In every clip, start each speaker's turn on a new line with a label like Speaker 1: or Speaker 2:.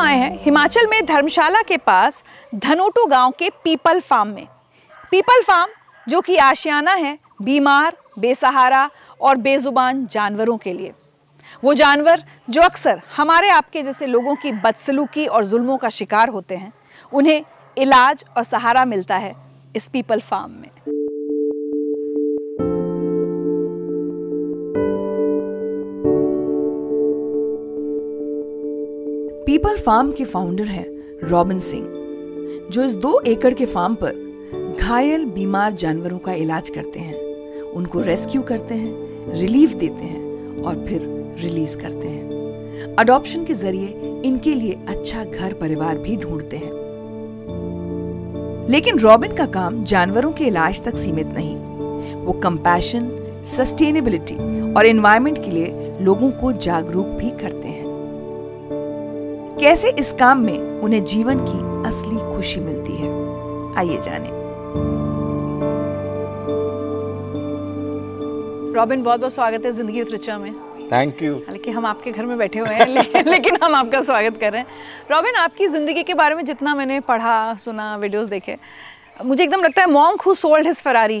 Speaker 1: आए हैं। हिमाचल में धर्मशाला के पास धनोटू गाँव के पीपल फार्म में। पीपल फार्म, जो कि आशियाना है, बीमार, बेसहारा और बेजुबान जानवरों के लिए। वो जानवर, जो अक्सर हमारे आपके जैसे लोगों की बदसलूकी और जुल्मों का शिकार होते हैं, उन्हें इलाज और सहारा मिलता है इस पीपल फार्म में।
Speaker 2: पीपल फार्म के फाउंडर हैं रॉबिन सिंह, जो इस दो एकड़ के फार्म पर घायल बीमार जानवरों का इलाज करते हैं। उनको रेस्क्यू करते हैं, रिलीफ देते हैं और फिर रिलीज़ करते हैं। अडॉप्शन के ज़रिए इनके लिए अच्छा घर परिवार भी ढूंढते हैं। लेकिन रॉबिन का काम जानवरों के इलाज तक सीमित नहीं। वो कंपैशन सस्टेनेबिलिटी और एनवायरनमेंट के लिए लोगों को जागरूक भी करते हैं। कैसे इस काम में उन्हें जीवन की असली खुशी मिलती है? आइए जानें।
Speaker 1: रॉबिन बहुत बहुत स्वागत है ज़िंदगी त्रिचा में।
Speaker 3: थैंक यू
Speaker 1: हालाँकि हम आपके घर में बैठे हुए हैं ले, लेकिन हम आपका स्वागत कर रहे हैं। रॉबिन आपकी ज़िंदगी के बारे में जितना मैंने पढ़ा सुना वीडियोस देखे मुझे एकदम लगता है monk who sold his Ferrari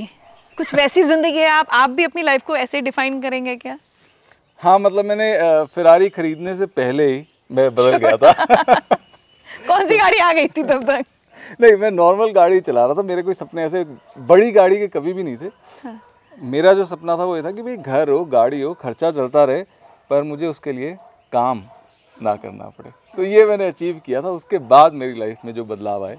Speaker 1: कुछ वैसी ज़िंदगी है आप आप भी अपनी लाइफ को ऐसे डिफाइन करेंगे क्या?
Speaker 3: हाँ मतलब मैंने फिरारी खरीदने से पहले ही मैं बदल गया था।
Speaker 1: कौन सी गाड़ी आ गई थी तब तक?
Speaker 3: नहीं मैं नॉर्मल गाड़ी चला रहा था। मेरे कोई सपने ऐसे बड़ी गाड़ी के कभी भी नहीं थे। हाँ। मेरा जो सपना था वो ये था कि भाई घर हो गाड़ी हो खर्चा चलता रहे पर मुझे उसके लिए काम ना करना पड़े। तो ये मैंने अचीव किया था। उसके बाद मेरी लाइफ में जो बदलाव आए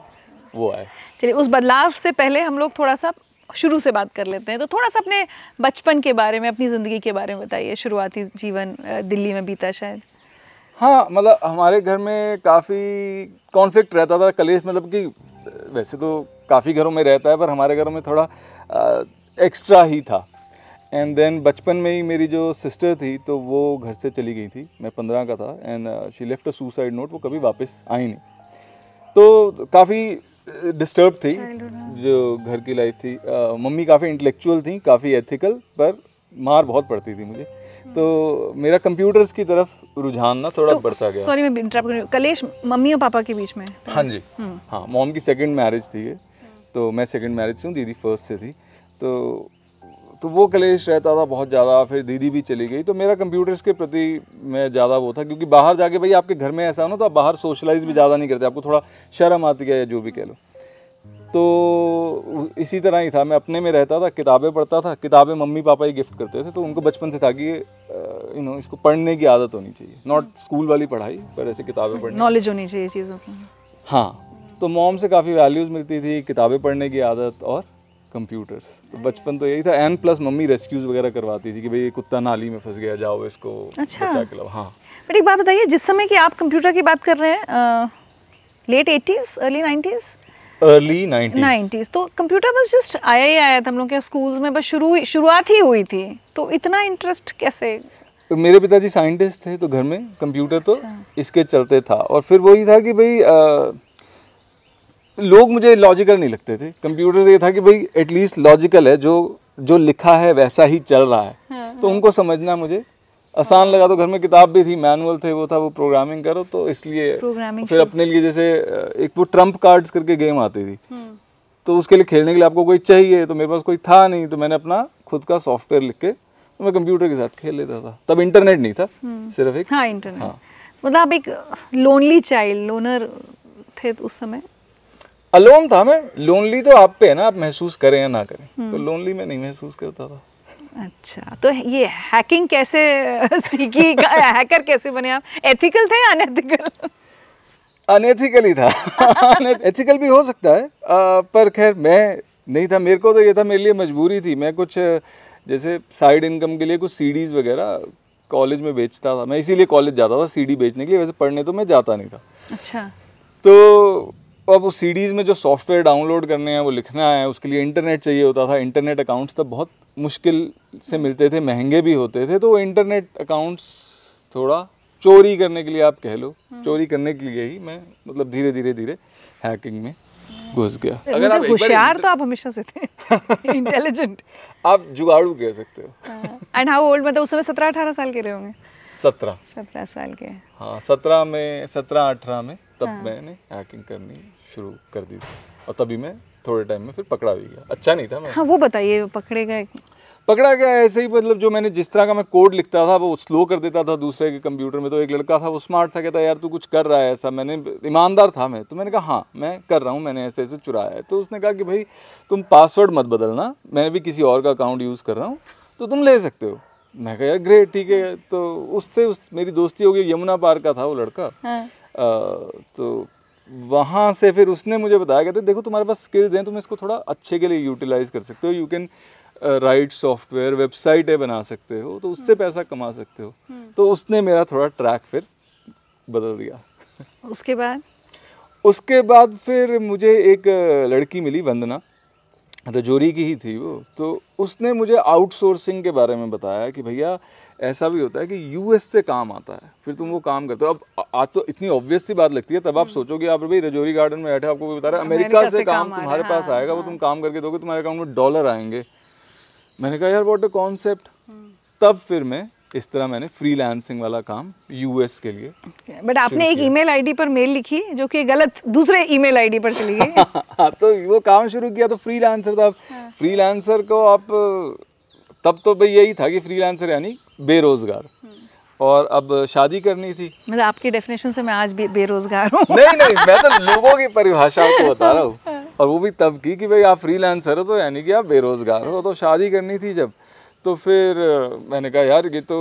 Speaker 3: वो आए।
Speaker 1: चलिए उस बदलाव से पहले हम लोग थोड़ा सा शुरू से बात कर लेते हैं। तो थोड़ा सा अपने बचपन के बारे में अपनी ज़िंदगी के बारे में बताइए। शुरुआती जीवन दिल्ली में बीता शायद।
Speaker 3: हाँ मतलब हमारे घर में काफ़ी कॉन्फ्लिक्ट रहता था कलेश मतलब कि वैसे तो काफ़ी घरों में रहता है पर हमारे घरों में थोड़ा एक्स्ट्रा ही था। एंड देन बचपन में ही मेरी जो सिस्टर थी तो वो घर से चली गई थी मैं पंद्रह का था and she left a suicide note वो कभी वापस आई नहीं। तो काफ़ी डिस्टर्ब थी जो घर की लाइफ थी। मम्मी काफ़ी इंटेलेक्चुअल थी काफ़ी एथिकल पर मार बहुत पड़ती थी मुझे। तो मेरा कंप्यूटर्स की तरफ़ रुझान ना थोड़ा तो, बढ़ता गया।
Speaker 1: सॉरी मैं इंटरप्ट कर कलेश मम्मी और पापा के बीच में?
Speaker 3: हाँ जी। हम्म। हाँ मॉम की सेकंड मैरिज थी ये। तो मैं सेकंड मैरिज से हूँ दीदी फ़र्स्ट से थी। तो तो वो कलेश रहता था बहुत ज़्यादा फिर दीदी भी चली गई। तो मेरा कंप्यूटर्स के प्रति मैं ज़्यादा वो था क्योंकि बाहर जाके भाई आपके घर में ऐसा हो ना तो आप बाहर सोशलाइज भी ज़्यादा नहीं करते आपको थोड़ा शर्म आती है या जो भी कह लो। तो इसी तरह ही था। मैं अपने में रहता था किताबें पढ़ता था किताबें मम्मी पापा ही गिफ्ट करते थे तो उनको बचपन से था कि यू नो इसको पढ़ने की आदत होनी चाहिए। नॉट स्कूल वाली पढ़ाई पर ऐसे किताबें पढ़ने
Speaker 1: नॉलेज होनी चाहिए चीज़ों की।
Speaker 3: हाँ तो मॉम से काफ़ी वैल्यूज़ मिलती थी किताबें पढ़ने की आदत और कंप्यूटर्स तो बचपन तो यही था। एन प्लस मम्मी रेस्क्यूज वगैरह करवाती थी कि भाई कुत्ता नाली में फंस गया जाओ इसको
Speaker 1: अच्छा।
Speaker 3: बचा हाँ।
Speaker 1: बट एक बात बताइए जिस समय की आप कंप्यूटर की बात कर रहे हैं late eighties early nineties
Speaker 3: early nineties.
Speaker 1: तो कंप्यूटर बस जस्ट आया ही आया था हम लोग के स्कूल्स में बस शुरू शुरुआत ही हुई थी। तो इतना इंटरेस्ट कैसे?
Speaker 3: तो मेरे पिताजी साइंटिस्ट थे तो घर में कंप्यूटर तो अच्छा। इसके चलते था। और फिर वही था कि भाई लोग मुझे लॉजिकल नहीं लगते थे। कंप्यूटर ये था कि भाई एटलीस्ट लॉजिकल है जो जो लिखा है वैसा ही चल रहा है। हाँ, तो हाँ। उनको समझना मुझे आसान लगा तो घर में किताब भी थी मैनुअल थे वो था वो प्रोग्रामिंग करो तो इसलिए फिर अपने लिए जैसे एक वो ट्रंप कार्ड्स करके गेम आती थी हम्म। तो उसके लिए खेलने के लिए आपको कोई चाहिए तो मेरे पास कोई था नहीं तो मैंने अपना खुद का सॉफ्टवेयर लिख के तो मैं कंप्यूटर के साथ खेल लेता था तब इंटरनेट नहीं था हम्म। सिर्फ़ एक
Speaker 1: हाँ इंटरनेट हाँ। मतलब आप एक लोनली चाइल्ड लोनर थे उस समय
Speaker 3: अलोन था मैं लोनली तो आप पे है ना आप महसूस करें या ना करें तो लोनली हम्म। मैं नहीं महसूस करता था
Speaker 1: अच्छा तो ये हैकिंग कैसे सीखी? हैकर कैसे बने आप? एथिकल थे या अनएथिकल
Speaker 3: अनएथिकल ही था। एथिकल भी हो सकता है। आ, पर खैर मैं नहीं था। मेरे को तो ये था मेरे लिए मजबूरी थी। मैं कुछ जैसे साइड इनकम के लिए कुछ सीडीज़ वगैरह कॉलेज में बेचता था। मैं इसीलिए कॉलेज जाता था सीडी बेचने के लिए। वैसे पढ़ने तो मैं जाता नहीं था।
Speaker 1: अच्छा।
Speaker 3: तो अब उस सीडीज़ में जो सॉफ्टवेयर डाउनलोड करने हैं वो लिखना है उसके लिए इंटरनेट चाहिए होता था इंटरनेट अकाउंट्स तब बहुत मुश्किल से मिलते थे महँगे भी होते थे तो वो इंटरनेट अकाउंट्स थोड़ा चोरी करने के लिए आप कह लो हम्म। चोरी करने के लिए ही मैं मतलब धीरे धीरे धीरे हैकिंग में घुस गया।
Speaker 1: अगर आप होशियार तो आप हमेशा से थे। इंटेलिजेंट
Speaker 3: आप जुगाड़ू कह सकते हो।
Speaker 1: एंड हाउ ओल्ड मतलब उस समय सत्रह अठारह साल के रहे होंगे?
Speaker 3: सत्रह।
Speaker 1: सत्रह साल के।
Speaker 3: हाँ सत्रह में सत्रह अठारह में। तब हाँ। मैंने हैकिंग करनी शुरू कर दी थी। और तभी मैं थोड़े टाइम में फिर पकड़ा भी गया। अच्छा नहीं था मैं।
Speaker 1: हाँ वो बताइए पकड़े गए।
Speaker 3: पकड़ा गया ऐसे ही मतलब जो मैंने जिस तरह का मैं कोड लिखता था वो स्लो कर देता था दूसरे के कंप्यूटर में। तो एक लड़का था वो स्मार्ट था कहता यार तू कुछ कर रहा है ऐसा? मैंने ईमानदार था मैं। तो मैंने कहा हाँ मैं कर रहा हूँ मैंने ऐसे ऐसे चुराया है। तो उसने कहा कि भाई तुम पासवर्ड मत बदलना मैं भी किसी और का अकाउंट यूज़ कर रहा हूँ तो तुम ले सकते हो। मैं कहा यार ग्रेट ठीक है। तो उससे उस मेरी दोस्ती हो गई यमुना पार का था वो लड़का।
Speaker 1: हाँ।
Speaker 3: तो वहाँ से फिर उसने मुझे बताया कहते देखो तुम्हारे पास स्किल्स हैं तुम इसको थोड़ा अच्छे के लिए यूटिलाइज कर सकते हो। यू कैन राइट सॉफ्टवेयर वेबसाइटें बना सकते हो तो उससे पैसा कमा सकते हो। तो उसने मेरा थोड़ा ट्रैक फिर बदल दिया।
Speaker 1: उसके बाद?
Speaker 3: उसके बाद फिर मुझे एक लड़की मिली वंदना रजौरी की ही थी वो। तो उसने मुझे आउटसोर्सिंग के बारे में बताया कि भैया ऐसा भी होता है कि यूएस से काम आता है फिर तुम वो काम करते हो। अब आज तो इतनी ऑब्वियस सी बात लगती है तब आप सोचोगे आप भाई रजौरी गार्डन में बैठे आपको कोई बता रहा है अमेरिका से काम तुम्हारे पास आएगा वो तुम काम करके दोगे तुम्हारे अकाउंट में डॉलर आएँगे। मैंने कहा यार व्हाट अ कॉन्सेप्ट तब फिर मैं इस तरह मैंने फ्रीलांसिंग वाला काम यूएस के लिए
Speaker 1: बट okay, आपने एक ईमेल आईडी पर मेल लिखी जो कि गलत दूसरे ईमेल आईडी पर चली गई।
Speaker 3: हाँ तो वो काम शुरू किया तो फ्रीलांसर था। फ्रीलांसर को आप तब तो भाई यही था कि फ्रीलांसर यानी बेरोजगार। और अब शादी करनी थी।
Speaker 1: मतलब आपकी डेफिनेशन से मैं आज भी बेरोजगार हूँ।
Speaker 3: नहीं नहीं मैं तो लोगों की परिभाषा को बता रहा हूँ। और वो भी तब की कि भाई आप फ्रीलांसर हो तो यानी कि आप बेरोजगार हो तो शादी करनी थी जब। तो फिर मैंने कहा यार ये तो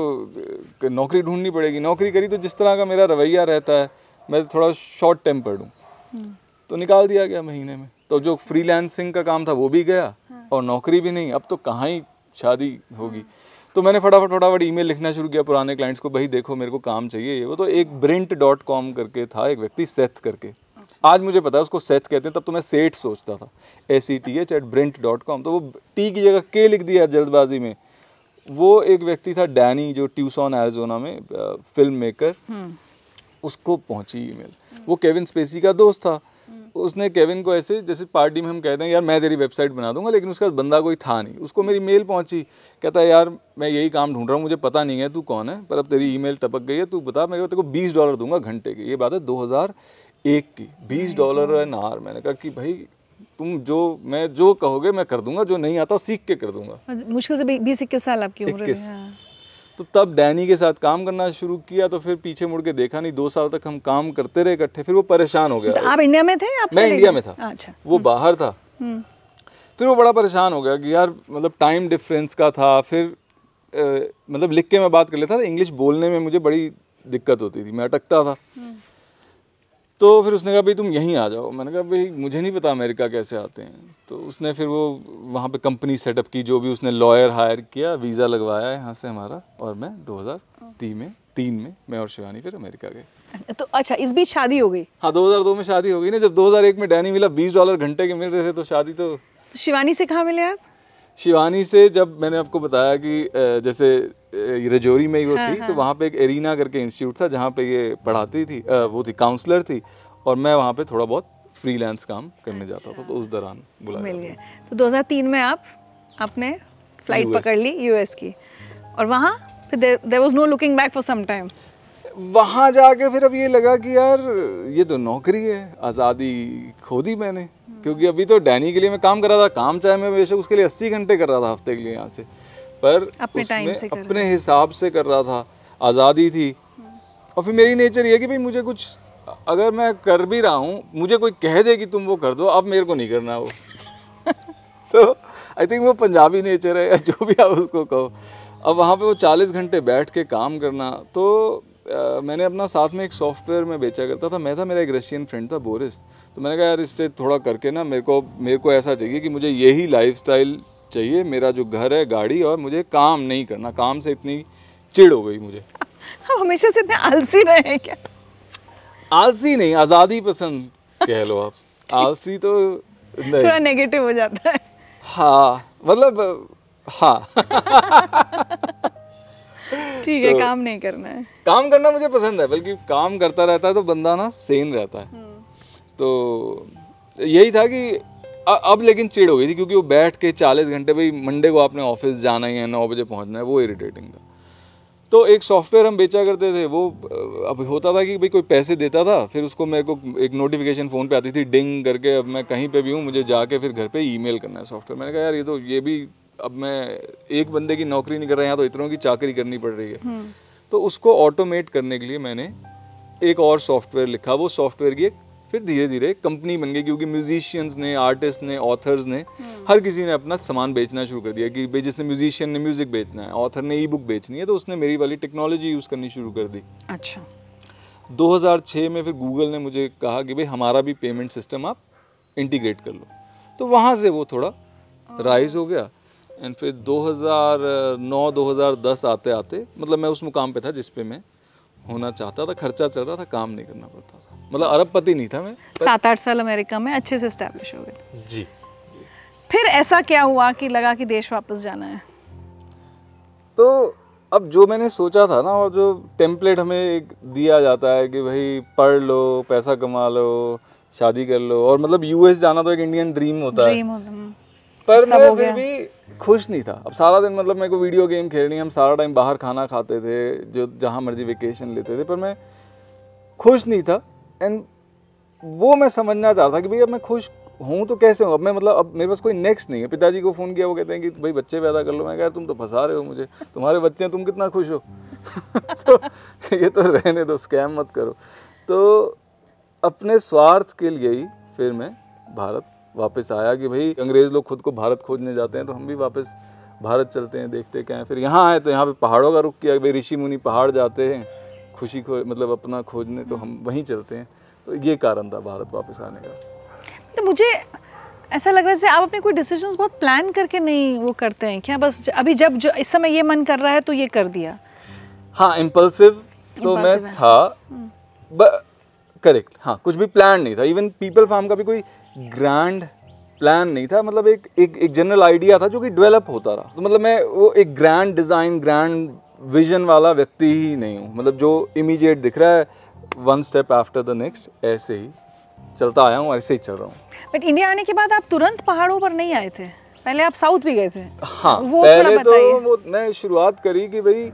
Speaker 3: नौकरी ढूंढनी पड़ेगी। नौकरी करी तो जिस तरह का मेरा रवैया रहता है मैं थोड़ा शॉर्ट टेम्पर्ड हूँ। तो निकाल दिया गया महीने में। तो जो फ्रीलांसिंग का काम था वो भी गया और नौकरी भी नहीं अब तो कहाँ ही शादी होगी। तो मैंने फटाफट फटाफट ईमेल लिखना शुरू किया पुराने क्लाइंट्स को भाई देखो मेरे को काम चाहिए ये। वो तो एक ब्रिंट डॉट कॉम करके था एक व्यक्ति सेथ करके। आज मुझे पता है उसको सेथ कहते हैं तब तो मैं सेठ सोचता था। A C T H at brint dot com तो वो टी की जगह के लिख दिया जल्दबाजी में। वो एक व्यक्ति था डैनी जो ट्यूसॉन एरिजोना में फ़िल्म मेकर उसको पहुँची ईमेल वो केविन स्पेसी का दोस्त था। उसने केविन को ऐसे जैसे पार्टी में हम कहते हैं यार मैं तेरी वेबसाइट बना दूँगा लेकिन उसका बंदा कोई था नहीं। उसको मेरी मेल पहुँची कहता है यार मैं यही काम ढूंढ रहा हूँ मुझे पता नहीं है तू कौन है पर अब तेरी ईमेल टपक गई है तू बता मेरे को तेरे को बीस डॉलर दूँगा घंटे की। ये बात है 2001 की। बीस डॉलर एन आवर मैंने कहा कि भाई तुम जो मैं जो कहोगे मैं कर दूँगा जो नहीं आता सीख के कर दूँगा।
Speaker 1: मुश्किल से बीस इक्कीस साल आपकी उम्र। हाँ।
Speaker 3: तो तब डैनी के साथ काम करना शुरू किया तो फिर पीछे मुड़ के देखा नहीं दो साल तक हम काम करते रहे इकट्ठे फिर वो परेशान हो गया।
Speaker 1: आप इंडिया में थे आप
Speaker 3: मैं इंडिया में था।
Speaker 1: अच्छा।
Speaker 3: वो बाहर था।
Speaker 1: हम्म,
Speaker 3: फिर वो बड़ा परेशान हो गया कि यार मतलब टाइम डिफरेंस का था फिर मतलब लिख के मैं बात कर लेता था इंग्लिश बोलने में मुझे बड़ी दिक्कत होती थी मैं अटकता था। तो फिर उसने कहा भाई तुम यहीं आ जाओ। मैंने कहा भाई मुझे नहीं पता अमेरिका कैसे आते हैं। तो उसने फिर वो वहाँ पे कंपनी सेटअप की जो भी उसने लॉयर हायर किया वीज़ा लगवाया यहाँ से हमारा और मैं 2003 में तीन में मैं और शिवानी फिर अमेरिका गए।
Speaker 1: तो अच्छा इस बीच शादी हो गई?
Speaker 3: हाँ 2002 में शादी हो गई ना जब 2001 में डैनी मिला 20 डॉलर घंटे के मिल रहे थे तो शादी तो
Speaker 1: तो शिवानी से कहाँ मिले आप?
Speaker 3: शिवानी से जब मैंने आपको बताया कि जैसे रजौरी में ही वो थी हाँ. तो वहाँ पे एक एरिना करके इंस्टीट्यूट था जहाँ पे ये पढ़ाती थी वो थी काउंसलर थी और मैं वहाँ पे थोड़ा बहुत फ्रीलांस काम करने जाता था तो उस दौरान बुलाया
Speaker 1: मिल गए तो 2003 में आप आपने फ़्लाइट पकड़ ली यूएस की और वहाँ फिर there was no looking back for some time
Speaker 3: वहाँ जाके फिर अब ये लगा कि यार ये तो नौकरी है आज़ादी खो दी मैंने। क्योंकि अभी तो डैनी के लिए मैं काम कर रहा था काम चाहे मैं बेशक उसके लिए अस्सी घंटे कर रहा था हफ़्ते के लिए यहाँ से। पर
Speaker 1: अपने
Speaker 3: उसमें
Speaker 1: से
Speaker 3: अपने हिसाब से कर रहा था आज़ादी थी। और फिर मेरी नेचर ये कि भाई मुझे कुछ अगर मैं कर भी रहा हूँ मुझे कोई कह दे कि तुम वो कर दो अब मेरे को नहीं करना वो। तो आई थिंक वो पंजाबी नेचर है या जो भी आप उसको कहो। अब वहाँ पे वो चालीस घंटे बैठ के काम करना तो मैंने अपना साथ में एक सॉफ्टवेयर में बेचा करता था। मैं था मेरा एक रशियन फ्रेंड था बोरिस तो मैंने कहा यार इससे थोड़ा करके ना मेरे को मेरे को ऐसा चाहिए कि मुझे यही लाइफस्टाइल चाहिए। मेरा जो घर है गाड़ी और मुझे काम नहीं करना। काम से इतनी चिड़ हो गई मुझे।
Speaker 1: हम हमेशा से इतने आलसी रहे हैं क्या?
Speaker 3: आलसी नहीं आज़ादी पसंद कह लो आप। आलसी तो नहीं।
Speaker 1: थोड़ा नेगेटिव हो जाता है।
Speaker 3: हाँ मतलब है।
Speaker 1: काम नहीं करना है।
Speaker 3: काम करना मुझे पसंद है बल्कि काम करता रहता है तो बंदा ना सेन रहता है। तो यही था कि अब लेकिन चिढ़ हो गई थी क्योंकि वो बैठ के चालीस घंटे भाई मंडे को आपने ऑफ़िस जाना ही है नौ बजे पहुँचना है वो इरिटेटिंग था। तो एक सॉफ्टवेयर हम बेचा करते थे वो अब होता था कि भाई कोई पैसे देता था फिर उसको मेरे को एक नोटिफिकेशन फ़ोन पे आती थी डिंग करके अब मैं कहीं पे भी हूँ मुझे जाके फिर घर पे ईमेल करना है सॉफ्टवेयर मैंने कहा यार ये तो ये भी अब मैं एक बंदे की नौकरी नहीं कर रहा यहाँ तो इतनों की चाकरी करनी पड़ रही है। तो उसको ऑटोमेट करने के लिए मैंने एक और सॉफ्टवेयर लिखा वो सॉफ्टवेयर की एक फिर धीरे धीरे कंपनी बन गई क्योंकि म्यूजिशियंस ने आर्टिस्ट ने ऑथर्स ने हर किसी ने अपना सामान बेचना शुरू कर दिया कि भाई जिसने म्यूजिशियन ने म्यूज़िक बेचना है ऑथर ने ई बुक बेचनी है तो उसने मेरी वाली टेक्नोलॉजी यूज़ करनी शुरू कर दी।
Speaker 1: अच्छा।
Speaker 3: 2006 में फिर गूगल ने मुझे कहा कि भाई हमारा भी पेमेंट सिस्टम आप इंटीग्रेट कर लो। तो वहाँ से वो थोड़ा राइज हो गया। एंड फिर 2009-2010 आते आते मतलब मैं उस मुकाम पे था जिस पे मैं होना चाहता था खर्चा चल रहा था काम नहीं करना पड़ता था। मतलब अरबपति नहीं था मैं
Speaker 1: सात आठ साल अमेरिका में अच्छे से स्टैब्लिश हो गए।
Speaker 3: जी।
Speaker 1: फिर ऐसा क्या हुआ कि लगा कि देश वापस जाना है?
Speaker 3: तो अब जो मैंने सोचा था ना और जो टेम्पलेट हमें एक दिया जाता है कि भाई पढ़ लो पैसा कमा लो शादी कर लो और मतलब यूएस जाना तो एक इंडियन ड्रीम होता है।
Speaker 1: ड्रीम होता हम्म।
Speaker 3: पर मैं फिर। भी खुश नहीं था। अब सारा दिन मतलब मेरे को वीडियो गेम खेलनी हम सारा टाइम बाहर खाना खाते थे जो जहाँ मर्ज़ी वेकेशन लेते थे पर मैं खुश नहीं था। एंड वो मैं समझना चाहता था कि भाई अब मैं खुश हूँ तो कैसे हूँ? अब मैं मतलब अब मेरे पास कोई नेक्स्ट नहीं है। पिताजी को फ़ोन किया वो कहते हैं कि भाई बच्चे पैदा कर लो। मैं कहा तुम तो फंसा रहे हो मुझे। तुम्हारे बच्चे हैं तुम कितना खुश हो? तो ये तो रहने दो स्कैम मत करो। तो अपने स्वार्थ के लिए ही फिर मैं भारत वापस आया कि भाई अंग्रेज़ लोग खुद को भारत खोजने जाते हैं तो हम भी वापस भारत चलते हैं देखते क्या हैं। फिर यहाँ आए तो यहाँ पे पहाड़ों का रुख किया भाई ऋषि मुनि पहाड़ जाते हैं खुशी खो मतलब अपना खोजने तो हम वहीं चलते हैं। तो ये कारण था भारत वापस आने का।
Speaker 1: तो मुझे ऐसा लग रहा है जैसे आप अपने कोई डिसीजंस बहुत प्लान करके नहीं वो करते हैं। क्या बस अभी जब जो इस समय ये मन कर रहा है तो ये कर दिया?
Speaker 3: हाँ इम्पल्सिव तो मैं था करेक्ट हाँ कुछ भी प्लान नहीं था। इवन पीपल फार्म का भी कोई ग्रैंड प्लान नहीं था मतलब एक एक एक जनरल आइडिया था जो कि डेवलप होता रहा। तो मतलब मैं वो एक ग्रैंड डिज़ाइन ग्रैंड विजन वाला व्यक्ति ही नहीं हूँ। मतलब जो इमीडिएट दिख रहा है one step after the next ऐसे ही चलता आया हूँ ऐसे ही चल रहा हूँ।
Speaker 1: बट इंडिया आने के बाद आप तुरंत पहाड़ों पर नहीं आए थे? पहले आप साउथ भी गए थे।
Speaker 3: हाँ
Speaker 1: वो
Speaker 3: पहले तो वो मैं शुरुआत करी कि भाई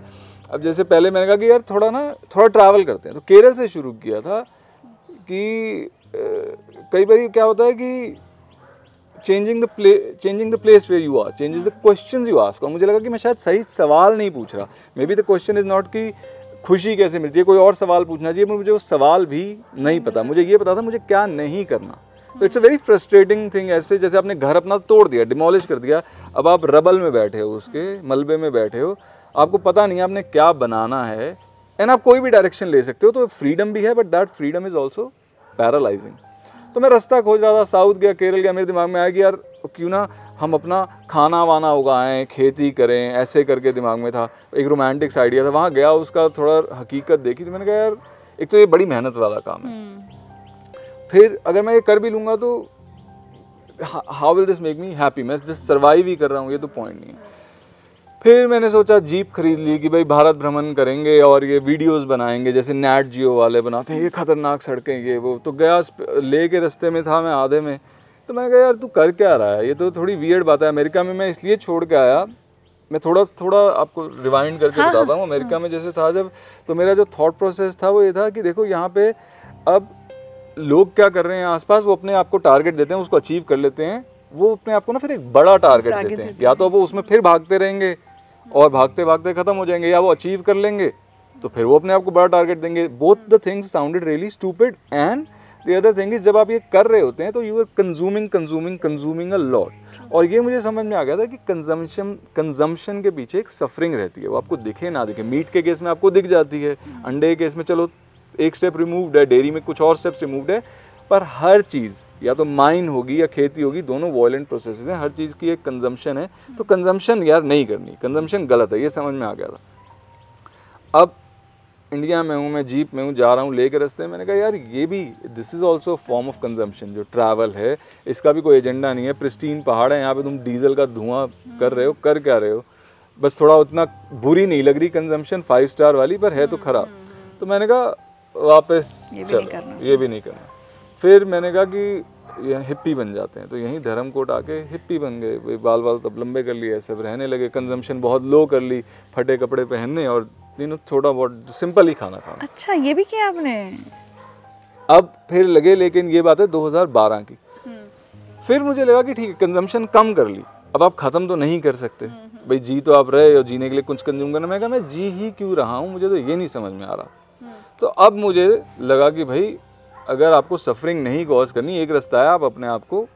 Speaker 3: अब जैसे पहले मैंने कहा कि यार थोड़ा ना थोड़ा ट्रैवल करते हैं। तो केरल से शुरू किया था कि कई बार क्या होता है कि changing the play changing the place where you are changes the question you ask और मुझे लगा कि मैं शायद सही सवाल नहीं पूछ रहा। May be the question is not कि खुशी कैसे मिलती है, कोई और सवाल पूछना चाहिए मुझे वो सवाल भी नहीं पता। मुझे ये पता था मुझे क्या नहीं करना। तो it's a very frustrating thing ऐसे जैसे आपने घर अपना तोड़ दिया डिमोलिश कर दिया। अब आप रबल में बैठे हो, उसके मलबे में बैठे हो। आपको पता नहीं आपने क्या बनाना है। एंड आप कोई भी डायरेक्शन ले सकते हो तो फ्रीडम भी है but that freedom is also paralysing तो मैं रास्ता खोज रहा था साउथ गया केरल गया मेरे दिमाग में आया कि यार क्यों ना हम अपना खाना वाना उगाएँ खेती करें ऐसे करके दिमाग में था। एक रोमांटिक्स आइडिया था वहाँ गया उसका थोड़ा हकीकत देखी तो मैंने कहा यार एक तो ये बड़ी मेहनत वाला काम है। फिर अगर मैं ये कर भी लूँगा तो how will this make me happy मैं जस्ट सर्वाइव ही कर रहा हूँ ये तो पॉइंट नहीं है। फिर मैंने सोचा जीप खरीद ली कि भाई भारत भ्रमण करेंगे और ये वीडियोस बनाएँगे जैसे नैट जियो वाले बनाते हैं ये खतरनाक सड़कें ये वो। तो गया ले के रस्ते में था मैं आधे में। तो मैं कहा यार तू कर क्या रहा है? ये तो थोड़ी वियर्ड बात है। अमेरिका में मैं इसलिए छोड़ के आया मैं थोड़ा थोड़ा आपको रिवाइंड करके हाँ, बताता हूँ। अमेरिका हाँ। में जैसे था जब तो मेरा जो थॉट प्रोसेस था वो ये था कि देखो यहाँ पे अब लोग क्या कर रहे हैं आसपास वो अपने आप को टारगेट देते हैं उसको अचीव कर लेते हैं। वो अपने आपको ना फिर एक बड़ा टारगेट देते हैं। या तो वो उसमें फिर भागते रहेंगे और भागते भागते खत्म हो जाएँगे या वो अचीव कर लेंगे तो फिर वो अपने आप को बड़ा टारगेट देंगे। Both the things sounded really stupid and the other thing is जब आप ये कर रहे होते हैं तो you are consuming consuming consuming a lot और ये मुझे समझ में आ गया था कि कंजम्पशन कंजम्पशन के पीछे एक सफरिंग रहती है। वो आपको दिखे ना दिखे। मीट के केस में आपको दिख जाती है। अंडे के केस में चलो एक स्टेप रिमूव्ड है डेयरी में कुछ और स्टेप्स रिमूव्ड है पर हर चीज़ या तो माइन होगी या खेती होगी दोनों वॉयलेंट प्रोसेस हैं हर चीज़ की एक कंजम्पशन है। तो कंजम्पशन यार नहीं करनी कंजम्पशन गलत है ये समझ में आ गया था। अब इंडिया में हूँ मैं जीप में हूँ जा रहा हूँ लेकर रास्ते में मैंने कहा यार ये भी this is also form of consumption जो ट्रैवल है इसका भी कोई एजेंडा नहीं है प्रिस्टीन पहाड़ है यहाँ पे तुम डीजल का धुआँ कर रहे हो कर क्या रहे हो? बस थोड़ा उतना बुरी नहीं लग रही कंजम्पशन फाइव स्टार वाली पर है तो खराब। तो मैंने कहा वापस
Speaker 1: ये भी नहीं करना।
Speaker 3: ये भी नहीं करना। फिर मैंने कहा कि हिप्पी बन जाते हैं। तो यहीं धर्म कोट आके हिप्पी बन गए। भाई बाल बाल तब लंबे कर लिए ऐसे रहने लगे। कंजम्पशन बहुत लो कर ली फटे कपड़े पहनने और यू थोड़ा बहुत सिंपल ही खाना खाना।
Speaker 1: अच्छा ये भी किया आपने?
Speaker 3: अब फिर लगे लेकिन ये बात है 2012 की। फिर मुझे लगा कि ठीक है कंजम्पशन कम कर ली। अब आप ख़त्म तो नहीं कर सकते। भाई जी तो आप रहे और जीने के लिए कुछ कंज्यूम करना मैं कहा मैं जी ही क्यों रहा हूँ? मुझे तो ये नहीं समझ में आ रहा। तो अब मुझे लगा कि भाई अगर आपको सफरिंग नहीं कॉज करनी एक रास्ता है आप अपने आप को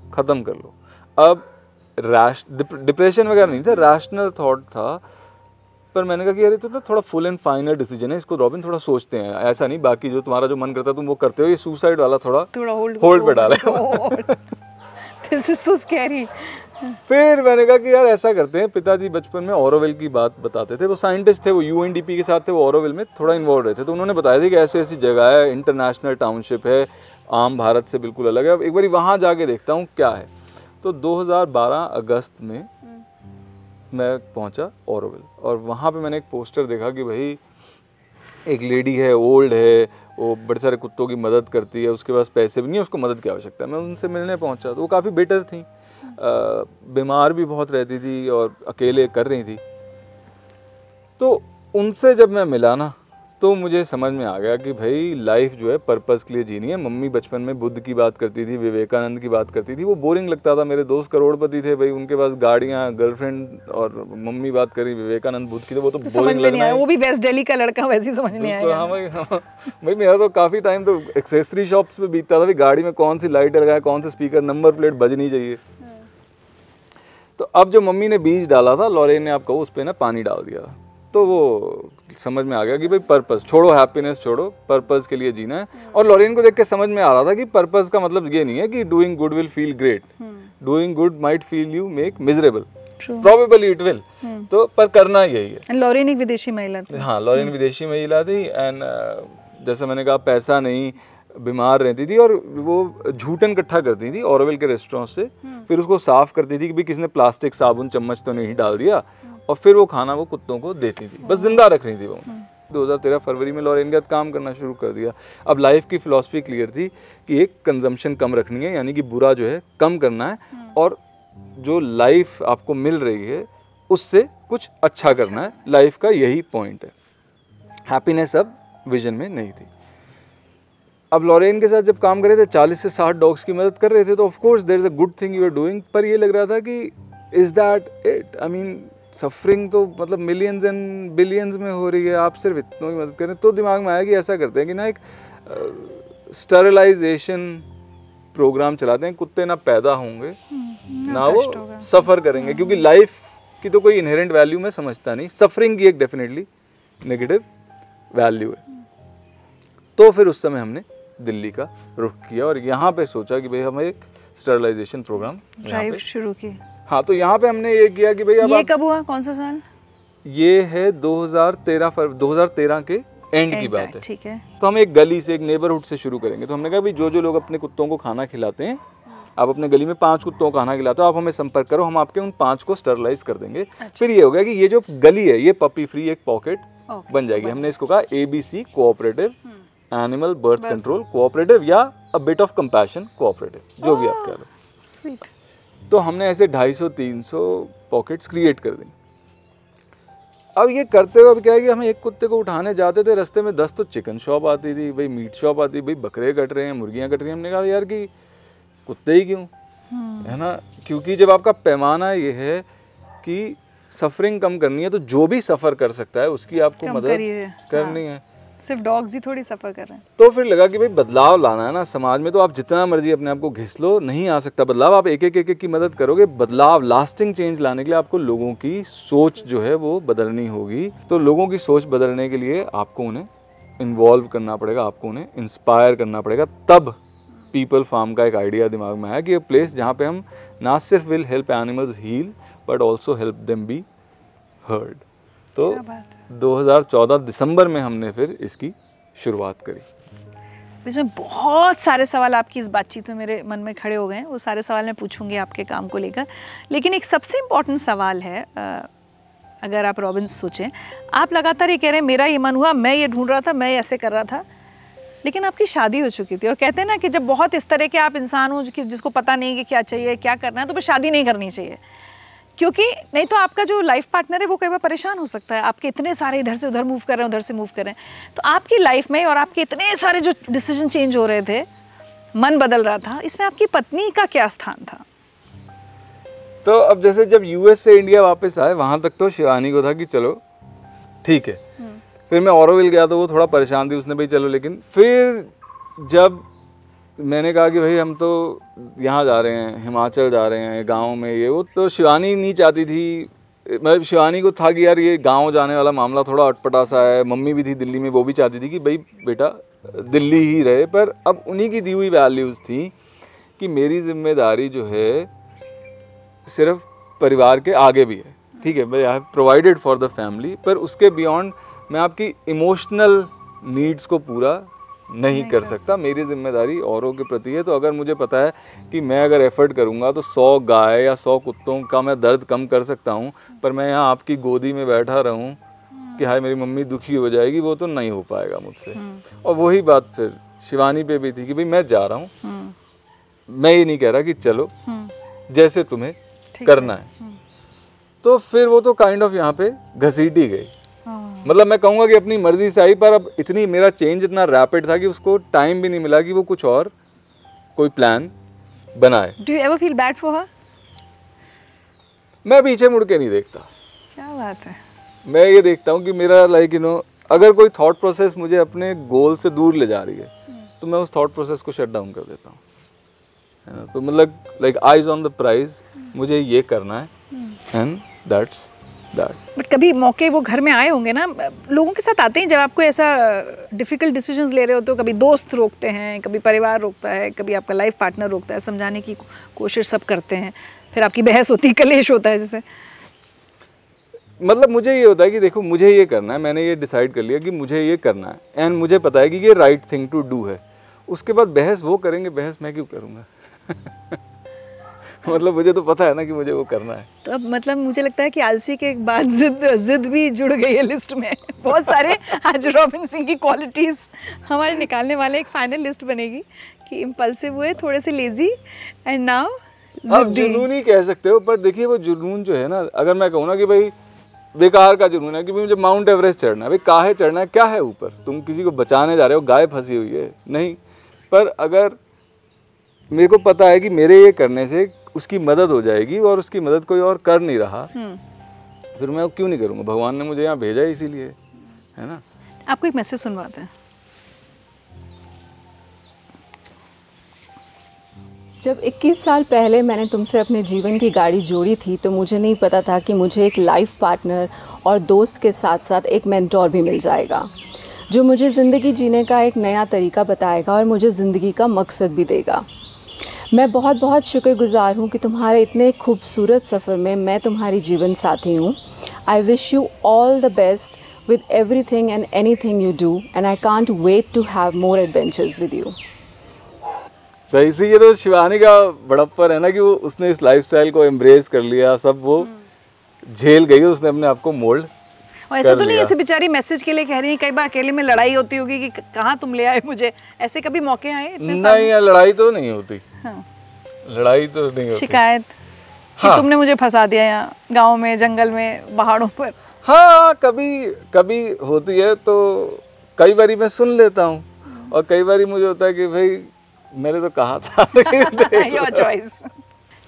Speaker 3: ख़त्म कर लो। अब रैश डिप्रेशन वगैरह नहीं था रैशनल थॉट था पर मैंने कहा कि ये तो ना थोड़ा फुल एंड फाइनल डिसीज़न है इसको रॉबिन थोड़ा सोचते हैं। ऐसा नहीं बाकी जो तुम्हारा जो मन करता है तुम वो करते हो ये सुसाइड वाला थोड़ा
Speaker 1: थोड़ा होल्ड
Speaker 3: होल्ड पे डाला
Speaker 1: दिस इज़ सो स्कैरी
Speaker 3: फिर मैंने कहा कि यार ऐसा करते हैं, पिताजी बचपन में ओरोवेल की बात बताते थे, वो साइंटिस्ट थे, वो यूएनडीपी के साथ थे, वो ओरोवेल में थोड़ा इन्वॉल्व रहे थे तो उन्होंने बताया था कि ऐसी ऐसी जगह है इंटरनेशनल टाउनशिप है, आम भारत से बिल्कुल अलग है। अब एक बार वहाँ जाके देखता हूँ क्या है। तो 2012 अगस्त में मैं पहुँचा ओरोविल और वहाँ पर मैंने एक पोस्टर देखा कि भाई, एक लेडी है ओल्ड है, वो बड़े सारे कुत्तों की मदद करती है, उसके पास पैसे भी नहीं है, उसको मदद की आवश्यकता है। मैं उनसे मिलने पहुँचा तो वो काफ़ी बेटर थी। बीमार भी बहुत रहती थी और अकेले कर रही थी। तो उनसे जब मैं मिला ना तो मुझे समझ में आ गया कि भाई लाइफ जो है पर्पस के लिए जीनी है। मम्मी बचपन में बुद्ध की बात करती थी विवेकानंद की बात करती थी। वो बोरिंग लगता था मेरे दोस्त करोड़पति थे भाई उनके पास गाड़ियाँ गर्लफ्रेंड और मम्मी बात करी विवेकानंद बुद्ध की तो वो तो
Speaker 1: तो
Speaker 3: बोरिंग
Speaker 1: में नहीं
Speaker 3: है।
Speaker 1: वो भी वेस्ट दिल्ली का लड़का वैसे ही समझ नहीं आया।
Speaker 3: हाँ भाई हाँ। भाई मेरा तो काफ़ी टाइम तो एक्सेसरी शॉप्स पे बीतता था। भाई गाड़ी में कौन सी लाइट लगाए कौन से स्पीकर नंबर प्लेट बजनी चाहिए। तो अब जो मम्मी ने बीज डाला था लॉरेन ने आपको उस पर ना पानी डाल दिया। तो वो समझ में आ गया कि भाई पर्पस छोड़ो हैप्पीनेस छोड़ो पर्पस के लिए जीना है। और लॉरेन को देख के समझ में आ रहा था कि पर्पस का मतलब ये नहीं है कि doing good will feel great doing good might feel you make miserable. Probably it will तो पर करना यही है।
Speaker 1: लॉरेन एक विदेशी महिला थी।
Speaker 3: हाँ लॉरेन विदेशी महिला थी। एंड जैसे मैंने कहा पैसा नहीं बीमार रहती थी और वो झूठन इकट्ठा करती थी ओरोवेल के रेस्टोरेंट से। फिर उसको साफ़ करती थी कि भाई किसने प्लास्टिक साबुन चम्मच तो नहीं डाल दिया। और फिर वो खाना वो कुत्तों को देती थी। बस ज़िंदा रख रही थी वो। 2013 फरवरी में लॉरेन के काम करना शुरू कर दिया। अब लाइफ की फिलॉसफी क्लियर थी कि एक कंजम्पशन कम रखनी है यानी कि बुरा जो है कम करना है। और जो लाइफ आपको मिल रही है उससे कुछ अच्छा करना है। लाइफ का यही पॉइंट है। हैप्पीनेस अब विजन में नहीं थी। अब लॉरेन के साथ जब काम कर रहे थे 40 से 60 डॉग्स की मदद कर रहे थे तो of course there is a good thing you are doing पर ये लग रहा था कि is that it I mean suffering तो मतलब मिलियंस एंड बिलियंस में हो रही है आप सिर्फ़ इतनों की मदद करें तो दिमाग में आया कि ऐसा करते हैं कि ना एक स्टरलाइजेशन प्रोग्राम चलाते हैं कुत्ते ना पैदा होंगे ना वो सफ़र करेंगे क्योंकि लाइफ की तो कोई इनहेरेंट वैल्यू मैं समझता नहीं। सफरिंग की एक डेफिनेटली नेगेटिव वैल्यू है। तो फिर उस समय हमने दिल्ली का रुख किया और यहाँ पे सोचा कि भाई हम एक स्टरलाइजेशन प्रोग्राम
Speaker 1: ड्राइव शुरू की।
Speaker 3: हाँ तो यहाँ पे हमने ये किया कि भाई अब
Speaker 1: ये कब हुआ? कौन सा साल?
Speaker 3: ये है 2013 फर 2013 के एंड की बात है।
Speaker 1: ठीक है।
Speaker 3: तो हम एक गली से एक नेबरहुड से शुरू करेंगे। तो हमने कहा भाई जो जो लोग अपने कुत्तों को खाना खिलाते हैं आप अपने गली में पाँच कुत्तों को खाना खिलाते हो आप हमें संपर्क करो हम आपके उन पाँच को स्टरलाइज कर देंगे। अच्छा। फिर ये हो गया कि ये जो गली है ये पपी फ्री एक पॉकेट बन जाएगी। हमने इसको कहा ABC cooperative animal birth control cooperative या a bit of compassion cooperative जो भी आप कह रहे
Speaker 1: स्वीट
Speaker 3: तो हमने ऐसे 250 300 पॉकेट्स क्रिएट कर दी। अब ये करते हुए अब क्या है कि हम एक कुत्ते को उठाने जाते थे रास्ते में दस तो चिकन शॉप आती थी भाई मीट शॉप आती भाई बकरे कट रहे हैं मुर्गियाँ कट रही हैं। हमने कहा यार कि कुत्ते ही क्यों? है ना? क्योंकि जब आपका पैमाना ये है कि सफरिंग कम करनी है तो जो भी सफ़र कर सकता है उसकी आपको मदद करनी है।
Speaker 1: सिर्फ़ डॉग्स ही थोड़ी सफ़र कर रहे हैं।
Speaker 3: तो फिर लगा कि भाई बदलाव लाना है ना, समाज में तो आप जितना मर्ज़ी अपने आप को घिस लो, नहीं आ सकता बदलाव। आप एक एक एक की मदद करोगे, बदलाव लास्टिंग चेंज लाने के लिए आपको लोगों की सोच जो है वो बदलनी होगी। तो लोगों की सोच बदलने के लिए आपको उन्हें इन्वॉल्व करना पड़ेगा, आपको उन्हें इंस्पायर करना पड़ेगा। तब पीपल फार्म का एक आइडिया दिमाग में आया कि ये प्लेस जहाँ पे हम ना सिर्फ़ will help animals heal but also help them be heard तो
Speaker 1: क्या बात है।
Speaker 3: 2014 दिसंबर में हमने फिर इसकी शुरुआत करी।
Speaker 1: इसमें बहुत सारे सवाल आपकी इस बातचीत में मेरे मन में खड़े हो गए हैं। वो सारे सवाल मैं पूछूँगी आपके काम को लेकर। लेकिन एक सबसे इम्पोर्टेंट सवाल है अगर आप रॉबिन्स सोचें आप लगातार ये कह रहे हैं मेरा ये मन हुआ मैं ये ढूंढ रहा था मैं ऐसे कर रहा था। लेकिन आपकी शादी हो चुकी थी और कहते हैं ना कि जब बहुत इस तरह के आप इंसान हो जिसको पता नहीं कि क्या चाहिए क्या करना है तो फिर शादी नहीं करनी चाहिए। क्योंकि नहीं तो आपका जो लाइफ पार्टनर है वो कई बार परेशान हो सकता है। आपके इतने सारे इधर से उधर मूव कर रहे हैं उधर से मूव कर रहे हैं। तो आपकी लाइफ में और आपके इतने सारे जो डिसीज़न चेंज हो रहे थे मन बदल रहा था इसमें आपकी पत्नी का क्या स्थान था?
Speaker 3: तो अब जैसे जब यूएस से इंडिया वापस आए वहाँ तक तो शिवानी को था कि चलो ठीक है। फिर मैं औरविल गया तो वो थोड़ा परेशान थी उसने भाई चलो लेकिन फिर जब मैंने कहा कि भाई, हम तो यहाँ जा रहे हैं, हिमाचल जा रहे हैं गाँव में ये, वो तो शिवानी नहीं चाहती थी। मतलब शिवानी को था कि यार ये गाँव जाने वाला मामला थोड़ा अटपटा सा है, मम्मी भी थी दिल्ली में, वो भी चाहती थी कि भाई बेटा, दिल्ली ही रहे। पर अब उन्हीं की दी हुई वैल्यूज़ थी कि मेरी ज़िम्मेदारी जो है, सिर्फ़ परिवार के आगे भी है। ठीक है, भाई I have provided for the family पर उसके बियॉन्ड मैं आपकी इमोशनल नीड्स को पूरा नहीं कर सकता मेरी ज़िम्मेदारी औरों के प्रति है तो अगर मुझे पता है कि मैं अगर एफर्ट करूँगा तो सौ गाय या सौ कुत्तों का मैं दर्द कम कर सकता हूँ पर मैं यहाँ आपकी गोदी में बैठा रहूँ कि हाय मेरी मम्मी दुखी हो जाएगी वो तो नहीं हो पाएगा मुझसे। और वही बात फिर शिवानी पे भी थी कि भाई मैं जा रहा हूँ मैं ये नहीं कह रहा कि चलो जैसे तुम्हें करना है। तो फिर वो तो काइंड ऑफ़ यहाँ पे घसीटी गई। मतलब मैं कहूँगा कि अपनी मर्ज़ी से आई पर अब इतनी मेरा चेंज इतना रैपिड था कि उसको टाइम भी नहीं मिला कि वो कुछ और कोई प्लान बनाए।
Speaker 1: Do you ever feel bad for her
Speaker 3: मैं पीछे मुड़ के नहीं देखता।
Speaker 1: क्या बात है?
Speaker 3: मैं ये देखता हूँ कि मेरा लाइक यू नो अगर कोई थॉट प्रोसेस मुझे अपने गोल से दूर ले जा रही है तो मैं उस थॉट प्रोसेस को शट डाउन कर देता हूँ। है ना? तो मतलब like eyes on the prize मुझे ये करना है एंड दैट्स दैट
Speaker 1: बट कभी मौके वो घर में आए होंगे ना लोगों के साथ आते हैं जब आपको ऐसा डिफ़िकल्ट डिसीजंस ले रहे हो तो कभी दोस्त रोकते हैं कभी परिवार रोकता है कभी आपका लाइफ पार्टनर रोकता है समझाने की कोशिश सब करते हैं फिर आपकी बहस होती है कलेश होता है जैसे।
Speaker 3: मतलब मुझे ये होता है कि देखो मुझे ये करना है मैंने ये डिसाइड कर लिया कि मुझे ये करना है एंड मुझे पता है कि ये राइट थिंग टू डू है। उसके बाद बहस वो करेंगे बहस मैं क्यों करूँगा? मतलब मुझे तो पता है ना कि मुझे वो करना है।
Speaker 1: तो अब मतलब मुझे लगता है कि आलसी के बाद जिद जिद भी जुड़ गई है लिस्ट में। बहुत सारे आज रॉबिन सिंह की क्वालिटीज़ हमारे निकालने वाले एक फाइनल लिस्ट बनेगी कि इम्पल्सिव हुए थोड़े से लेजी एंड नाउ
Speaker 3: आप जुनून ही कह सकते हो पर देखिए वो जुनून जो है ना अगर मैं कहूँ ना कि भाई बेकार का जुनून है कि मुझे माउंट एवरेस्ट चढ़ना है। भाई काहे चढ़ना है? क्या है ऊपर? तुम किसी को बचाने जा रहे हो गाय फंसी हुई है। नहीं पर अगर मेरे को पता है कि मेरे ये करने से उसकी मदद हो जाएगी और उसकी मदद कोई और कर नहीं रहा। फिर मैं क्यों नहीं करूँगा? भगवान ने मुझे यहाँ भेजा इसीलिए है ना?
Speaker 1: आपको एक मैसेज सुनवाते हैं।
Speaker 4: जब 21 साल पहले मैंने तुमसे अपने जीवन की गाड़ी जोड़ी थी तो मुझे नहीं पता था कि मुझे एक लाइफ पार्टनर और दोस्त के साथ साथ एक मेंटोर भी मिल जाएगा जो मुझे ज़िंदगी जीने का एक नया तरीका बताएगा और मुझे ज़िंदगी का मकसद भी देगा। मैं बहुत बहुत शुक्रगुजार हूँ कि तुम्हारे इतने खूबसूरत सफ़र में मैं तुम्हारी जीवन साथी हूँ। I wish you all the best with everything and anything you do and I can't wait to have more adventures with you
Speaker 3: सही से ये तो शिवानी का बड़प्पर है ना कि वो उसने इस लाइफस्टाइल को एम्ब्रेस कर लिया सब वो झेल गई उसने अपने आप को मोल्ड
Speaker 1: और ऐसा तो नहीं ऐसे बेचारी मैसेज के लिए कह रही है कई बार अकेले में लड़ाई होती होगी कि कहाँ तुम ले आए मुझे? ऐसे कभी मौके आए इतने
Speaker 3: नहीं यार लड़ाई तो नहीं होती। हाँ। लड़ाई तो नहीं होती।
Speaker 1: शिकायत हाँ। कि तुमने मुझे फंसा दिया यहाँ गाँव में जंगल में पहाड़ों पर।
Speaker 3: हाँ कभी कभी होती है तो कई बारी मैं सुन लेता हूँ। और कई बारी मुझे होता है कि भाई मैंने तो कहा था।
Speaker 1: योर चॉइस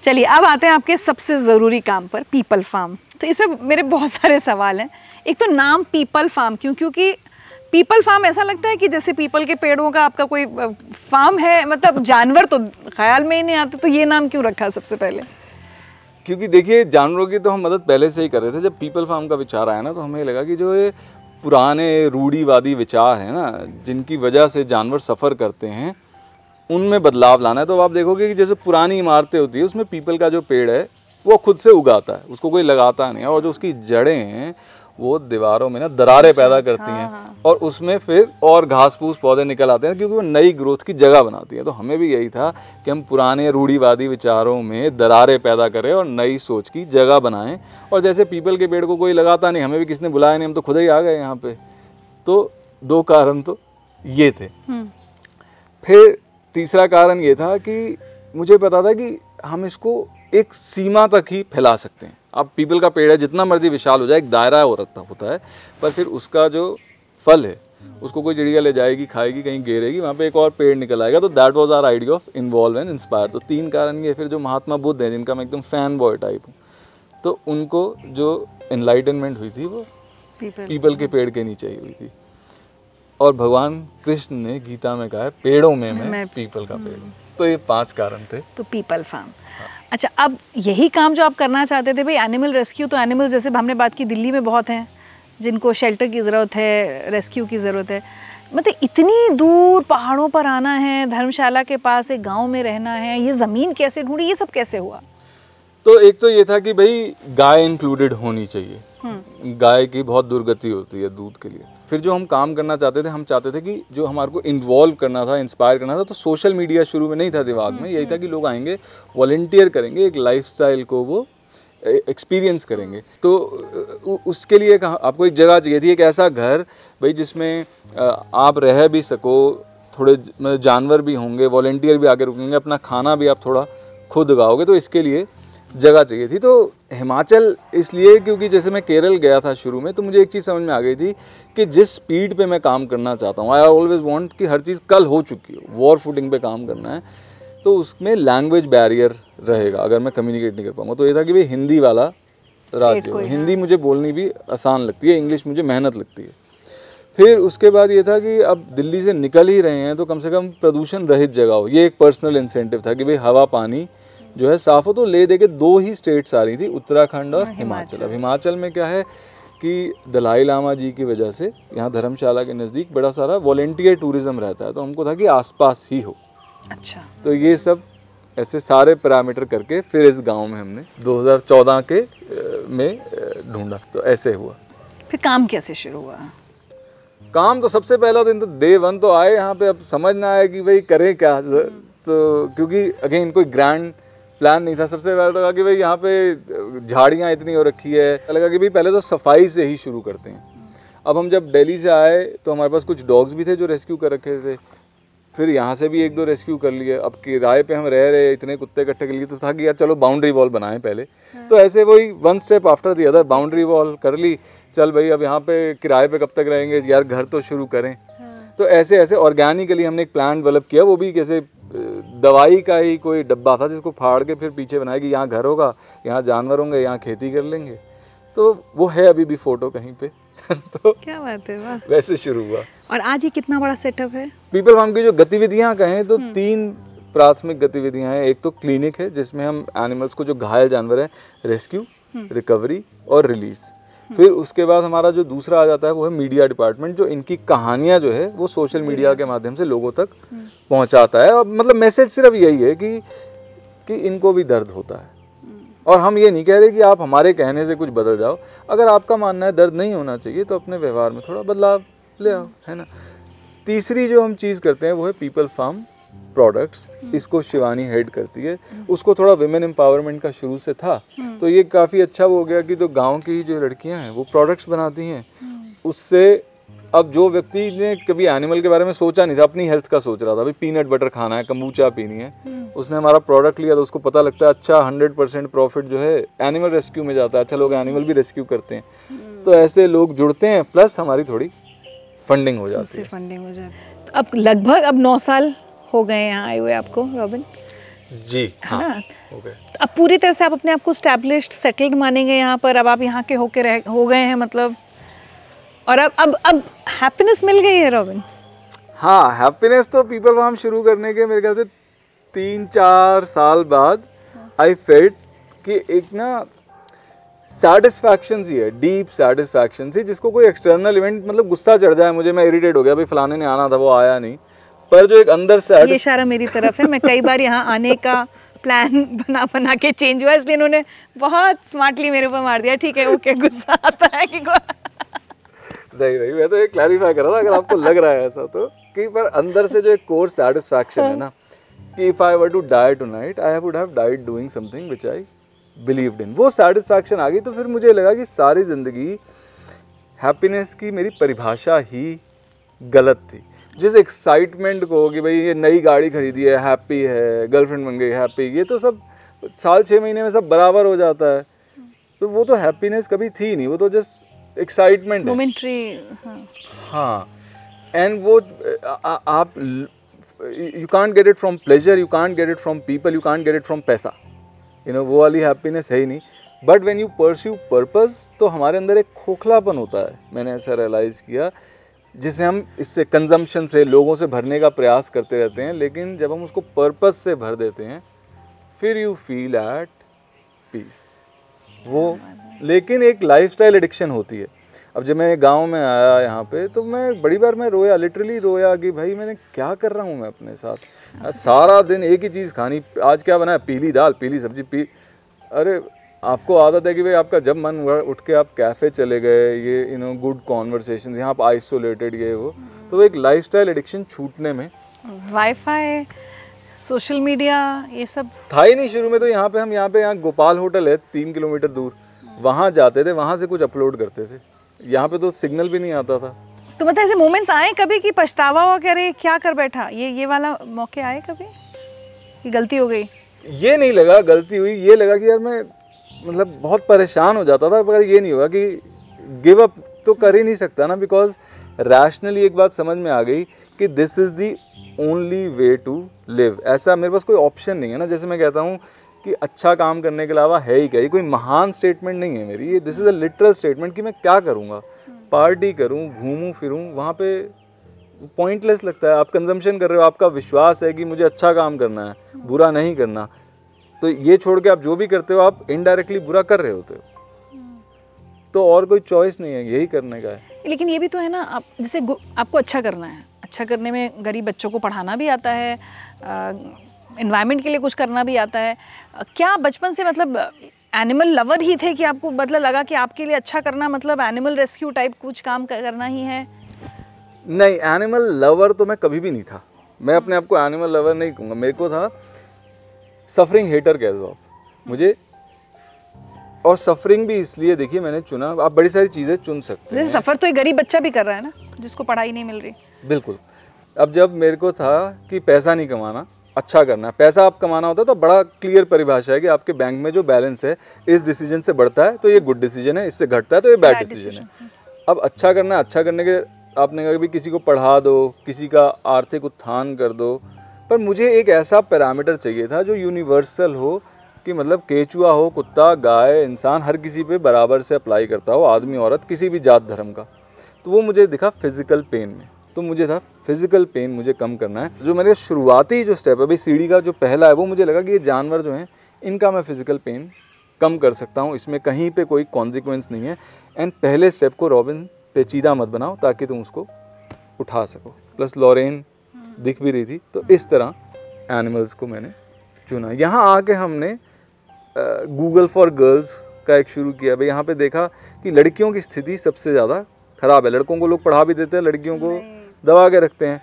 Speaker 1: चलिए, अब आते हैं आपके सबसे ज़रूरी काम पर पीपल फार्म तो इसमें मेरे बहुत सारे सवाल हैं। एक तो नाम पीपल फार्म क्यों? क्योंकि पीपल फार्म ऐसा लगता है कि जैसे पीपल के पेड़ों का आपका कोई फार्म है मतलब जानवर तो ख्याल में ही नहीं आते तो ये नाम क्यों रखा सबसे पहले?
Speaker 3: क्योंकि देखिए, जानवरों की तो हम मदद पहले से ही कर रहे थे। जब पीपल फार्म का विचार आया ना तो हमें लगा कि जो ये पुराने रूढ़ीवादी विचार हैं ना, जिनकी वजह से जानवर सफ़र करते हैं उनमें बदलाव लाना है तो आप देखोगे कि जैसे पुरानी इमारतें होती है उसमें पीपल का जो पेड़ है वो खुद से उगाता है। उसको कोई लगाता नहीं है और जो उसकी जड़ें हैं वो दीवारों में ना दरारें पैदा अच्छा, करती हैं। हाँ, हाँ। और उसमें फिर और घास फूस पौधे निकल आते हैं क्योंकि वो नई ग्रोथ की जगह बनाती है। तो हमें भी यही था कि हम पुराने रूढ़ीवादी विचारों में दरारें पैदा करें और नई सोच की जगह बनाएँ। और जैसे पीपल के पेड़ को कोई लगाता नहीं हमें भी किसने बुलाया नहीं हम तो खुद ही आ गए यहाँ पे। तो दो कारण तो ये थे। हम्म। फिर तीसरा कारण ये था कि मुझे पता था कि हम इसको एक सीमा तक ही फैला सकते हैं। अब पीपल का पेड़ है जितना मर्ज़ी विशाल हो जाए एक दायरा हो रखता होता है पर फिर उसका जो फल है उसको कोई चिड़िया ले जाएगी खाएगी कहीं गेरेगी वहाँ पे एक और पेड़ निकल आएगा। तो that was our idea of involve and inspire तो तीन कारण ये फिर जो महात्मा बुद्ध हैं जिनका मैं एकदम फ़ैन बॉय टाइप हूँ तो उनको जो इनलाइटनमेंट हुई थी वो पीपल के पेड़ के नीचे ही हुई थी। और भगवान कृष्ण ने गीता में कहा है पेड़ों में मैं,
Speaker 1: मैं-
Speaker 3: पीपल का पेड़ हूँ। तो ये पाँच कारण थे।
Speaker 1: तो पीपल फार्म। अच्छा अब यही काम जो आप करना चाहते थे भाई एनिमल रेस्क्यू तो एनिमल्स जैसे हमने बात की दिल्ली में बहुत हैं जिनको शेल्टर की ज़रूरत है रेस्क्यू की ज़रूरत है। मतलब इतनी दूर पहाड़ों पर आना है धर्मशाला के पास एक गाँव में रहना है ये ज़मीन कैसे ढूंढी ये सब कैसे हुआ?
Speaker 3: तो एक तो ये था कि भाई गाय इंक्लूडेड होनी चाहिए। गाय की बहुत दुर्गति होती है दूध के लिए। फिर जो हम काम करना चाहते थे, हम चाहते थे कि जो हमारे को इन्वॉल्व करना था इंस्पायर करना था तो सोशल मीडिया शुरू में नहीं था दिमाग में। यही था कि लोग आएँगे वॉल्टियर करेंगे, एक लाइफस्टाइल को वो एक्सपीरियंस करेंगे। तो उसके लिए आपको एक जगह चाहिए थी, एक ऐसा घर, भाई, जिसमें आप रह भी सको, थोड़े मतलब जानवर भी होंगे वॉल्टियर भी आगे रुकेंगे, अपना खाना भी आप थोड़ा खुद उगाओगे तो इसके लिए जगह चाहिए थी। तो हिमाचल इसलिए क्योंकि जैसे मैं केरल गया था शुरू में तो मुझे एक चीज़ समझ में आ गई थी कि जिस स्पीड पे मैं काम करना चाहता हूँ आई ऑलवेज वांट कि हर चीज़ कल हो चुकी हो वॉर फुटिंग पे काम करना है तो उसमें लैंग्वेज बैरियर रहेगा अगर मैं कम्युनिकेट नहीं कर पाऊँगा। तो ये था कि भाई हिंदी वाला राज्य हो। हिंदी मुझे बोलनी भी आसान लगती है इंग्लिश मुझे मेहनत लगती है। फिर उसके बाद ये था कि अब दिल्ली से निकल ही रहे हैं तो कम से कम प्रदूषण रहित जगह हो। ये एक पर्सनल इंसेंटिव था कि भाई हवा पानी जो है साफ़ हो तो ले दे के दो ही स्टेट्स आ रही थी उत्तराखंड और हिमाचल। अब हिमाचल में क्या है कि दलाई लामा जी की वजह से यहाँ धर्मशाला के नज़दीक बड़ा सारा वॉलेंटियर टूरिज़्म रहता है तो हमको था कि आसपास ही हो।
Speaker 1: अच्छा।
Speaker 3: तो ये सब ऐसे सारे पैरामीटर करके फिर इस गाँव में हमने 2014 के में ढूंढा तो ऐसे हुआ।
Speaker 1: फिर काम कैसे शुरू हुआ?
Speaker 3: काम तो सबसे पहला दिन तो डे वन तो आए यहाँ पे अब समझ ना आया कि भाई करें क्या तो क्योंकि अगेन कोई ग्रैंड प्लान नहीं था। सबसे पहले तो कहा कि भाई यहाँ पे झाड़ियाँ इतनी हो रखी है। लगा कि भाई पहले तो सफ़ाई से ही शुरू करते हैं। अब हम जब दिल्ली से आए तो हमारे पास कुछ डॉग्स भी थे जो रेस्क्यू कर रखे थे। फिर यहाँ से भी एक दो रेस्क्यू कर लिए। अब किराए पे हम रह रहे इतने कुत्ते इकट्ठे कर लिए तो था कि यार चलो बाउंड्री वॉल बनाएँ पहले। तो ऐसे वही one step after the other boundary wall कर ली। चल भाई अब यहाँ पे किराए पे कब तक रहेंगे? यार घर तो शुरू करें। तो ऐसे ऐसे ऑर्गेनिकली हमने एक प्लान डेवलप किया। वो भी कैसे दवाई का ही कोई डब्बा था जिसको फाड़ के फिर पीछे बनाया कि यहाँ घर होगा यहाँ जानवर होंगे यहाँ खेती कर लेंगे। तो वो है अभी भी फ़ोटो कहीं पे। तो
Speaker 1: क्या बात है वाह।
Speaker 3: वैसे शुरू हुआ।
Speaker 1: और आज ये कितना बड़ा सेटअप है?
Speaker 3: पीपल फार्म की जो गतिविधियाँ कहें तो तीन प्राथमिक गतिविधियाँ हैं। एक तो क्लिनिक है जिसमें हम एनिमल्स को जो घायल जानवर हैं रेस्क्यू रिकवरी और रिलीज़ फिर उसके बाद हमारा जो दूसरा आ जाता है वो है मीडिया डिपार्टमेंट जो इनकी कहानियाँ जो है वो सोशल मीडिया के माध्यम से लोगों तक पहुंचाता है। और मतलब मैसेज सिर्फ़ यही है कि कि इनको भी दर्द होता है। और हम ये नहीं कह रहे कि आप हमारे कहने से कुछ बदल जाओ। अगर आपका मानना है दर्द नहीं होना चाहिए तो अपने व्यवहार में थोड़ा बदलाव ले आओ है ना? तीसरी जो हम चीज़ करते हैं वो है पीपल फार्म प्रोडक्ट्स इसको शिवानी हेड करती है। उसको थोड़ा विमेन एम्पावरमेंट का शुरू से था। तो ये काफ़ी अच्छा हो गया कि जो तो गाँव की जो लड़कियाँ हैं वो प्रोडक्ट्स बनाती हैं। उससे अब जो व्यक्ति ने कभी एनिमल के बारे में सोचा नहीं था अपनी हेल्थ का सोच रहा था भाई पीनट बटर खाना है कम्बूचा पीनी है। उसने हमारा प्रोडक्ट लिया तो उसको पता लगता है अच्छा हंड्रेड परसेंट प्रॉफिट जो है एनिमल रेस्क्यू में जाता है। अच्छा लोग एनिमल भी रेस्क्यू करते हैं। तो ऐसे लोग जुड़ते हैं प्लस हमारी थोड़ी फंडिंग हो जाती है।
Speaker 1: फंडिंग हो जाए तो अब लगभग अब नौ साल हो गए यहाँ आए हुए आपको रॉबिन?
Speaker 3: जी
Speaker 1: है
Speaker 3: हाँ हो गए।
Speaker 1: तो अब पूरी तरह से आप अपने आप को स्टैब्लिश्ड सेटल्ड मानेंगे यहाँ पर अब आप यहाँ के होके रह हो गए हैं मतलब। और अब अब अब हैप्पीनेस मिल गई है रॉबिन?
Speaker 3: हाँ हैप्पीनेस तो पीपल फार्म शुरू करने के मेरे ख्याल से तीन चार साल बाद आई फेल्ट कि एक ना सेटिस्फैक्शन सी है डीप सेटिस्फैक्शन सी जिसको कोई एक्सटर्नल इवेंट मतलब गुस्सा चढ़ जाए मुझे मैं इरिटेट हो गया भाई फलाने ने आना था वो आया नहीं। पर जो एक अंदर से
Speaker 1: ये इशारा मेरी तरफ़ है। मैं कई बार यहाँ आने का प्लान बना बना के चेंज हुआ इसलिए इन्होंने बहुत स्मार्टली मेरे ऊपर मार दिया। ठीक है ओके गुस्सा आता है कि
Speaker 3: नहीं नहीं मैं तो ये क्लैरिफाई कर रहा था अगर आपको लग रहा है ऐसा तो कि पर अंदर से जो एक कोर सेटिस्फैक्शन है ना कि if I were to die tonight I would have died doing something which I believed in वो सेटिस्फैक्शन आ गई तो फिर मुझे लगा कि सारी ज़िंदगी हैप्पीनेस की मेरी परिभाषा ही गलत थी। जिस एक्साइटमेंट को कि भाई ये नई गाड़ी खरीदी है हैप्पी है गर्लफ्रेंड बन गई हैप्पी ये तो सब साल छः महीने में सब बराबर हो जाता है। तो वो तो हैप्पीनेस कभी थी नहीं वो तो जस्ट एक्साइटमेंट
Speaker 1: मोमेंट्री हाँ।
Speaker 3: हाँ एंड वो आ, आ, आप you can't get it from pleasure you can't get it from people you can't get it from पैसा। यू नो वो वाली हैप्पीनेस है ही नहीं। But when you pursue purpose तो हमारे अंदर एक खोखलापन होता है। मैंने ऐसा रियलाइज़ किया जिसे हम इससे कंजम्पशन से लोगों से भरने का प्रयास करते रहते हैं लेकिन जब हम उसको पर्पस से भर देते हैं फिर यू फील एट पीस वो लेकिन एक लाइफस्टाइल एडिक्शन होती है। अब जब मैं गाँव में आया यहाँ पे तो मैं बड़ी बार मैं रोया लिटरली रोया कि भाई मैंने क्या कर रहा हूँ मैं अपने साथ? सारा दिन एक ही चीज़ खानी आज क्या बनाया? पीली दाल पीली सब्ज़ी पी अरे आपको आदत है कि भाई आपका जब मन हुआ उठ के आप कैफ़े चले गए ये यू नो गुड कॉन्वर्सेशन यहाँ आप आइसोलेटेड ये वो तो वो एक लाइफस्टाइल एडिक्शन छूटने में
Speaker 1: वाईफाई सोशल मीडिया ये सब।
Speaker 3: था ही नहीं शुरू में तो यहाँ पे हम यहाँ पे यहाँ गोपाल होटल है तीन किलोमीटर दूर वहाँ जाते थे वहाँ से कुछ अपलोड करते थे। यहाँ पे तो सिग्नल भी नहीं आता था।
Speaker 1: तो मतलब ऐसे मोमेंट्स आए कभी कि पछतावा हुआ करे क्या कर बैठा? ये ये वाला मौके आए कभी? कि गलती हो गई?
Speaker 3: ये नहीं लगा गलती हुई ये लगा कि यार मैं मतलब बहुत परेशान हो जाता था मगर ये नहीं हुआ कि गिव अप तो कर ही नहीं सकता ना बिकॉज़ रैशनली एक बात समझ में आ गई कि this is the only way to live ऐसा मेरे पास कोई ऑप्शन नहीं है ना, जैसे मैं कहता हूँ कि अच्छा काम करने के अलावा है ही क्या? ये कोई महान स्टेटमेंट नहीं है मेरी। ये this is a literal statement कि मैं क्या करूँगा? पार्टी करूँ, घूमूँ, फिरूँ, वहाँ पे पॉइंटलेस लगता है। आप कंजम्पशन कर रहे हो, आपका विश्वास है कि मुझे अच्छा काम करना है, बुरा नहीं करना। तो ये छोड़ के आप जो भी करते हो आप इनडायरेक्टली बुरा कर रहे होते हो। तो और कोई चॉइस नहीं है यही करने का है।
Speaker 1: लेकिन ये भी तो है ना आप जैसे आपको अच्छा करना है। अच्छा करने में गरीब बच्चों को पढ़ाना भी आता है इन्वायरमेंट के लिए कुछ करना भी आता है। क्या बचपन से मतलब एनिमल लवर ही थे कि आपको मतलब लगा कि आपके लिए अच्छा करना मतलब एनिमल रेस्क्यू टाइप कुछ काम करना ही है?
Speaker 3: नहीं एनिमल लवर तो मैं कभी भी नहीं था। मैं अपने आप को एनिमल लवर नहीं कहूँगा। मेरे को था सफरिंग हेटर कह दो आप। मुझे और सफरिंग भी इसलिए देखिए मैंने चुना आप बड़ी सारी चीज़ें चुन सकते हैं।
Speaker 1: सफ़र तो एक गरीब बच्चा भी कर रहा है ना जिसको पढ़ाई नहीं मिल रही।
Speaker 3: बिल्कुल। अब जब मेरे को था कि पैसा नहीं कमाना अच्छा करना है पैसा आप कमाना होता है तो बड़ा क्लियर परिभाषा है कि आपके बैंक में जो बैलेंस है इस डिसीज़न से बढ़ता है तो ये गुड डिसीज़न है इससे घटता है तो ये बैड डिसीज़न है। अब अच्छा करना अच्छा करने के आपने कहा कि किसी को पढ़ा दो किसी का आर्थिक उत्थान कर दो पर मुझे एक ऐसा पैरामीटर चाहिए था जो यूनिवर्सल हो, कि मतलब केचुआ हो, कुत्ता, गाय, इंसान हर किसी पे बराबर से अप्लाई करता हो, आदमी, औरत, किसी भी जात धर्म का। तो वो मुझे दिखा फ़िज़िकल पेन में। तो मुझे था फ़िज़िकल पेन मुझे कम करना है। जो मेरे शुरुआती जो स्टेप है सीढ़ी का जो पहला है, वो मुझे लगा कि ये जानवर जो हैं, इनका मैं फ़िज़िकल पेन कम कर सकता हूँ। इसमें कहीं पे कोई कॉन्सिक्वेंस नहीं है। एंड पहले स्टेप को रॉबिन पेचीदा मत बनाओ, ताकि तुम उसको उठा सको। प्लस लॉरेन दिख भी रही थी तो इस तरह एनिमल्स को मैंने चुना। यहाँ आके हमने गूगल फॉर गर्ल्स का एक शुरू किया। भाई यहाँ पे देखा कि लड़कियों की स्थिति सबसे ज़्यादा ख़राब है। लड़कों को लोग पढ़ा भी देते हैं लड़कियों को दबा के रखते हैं।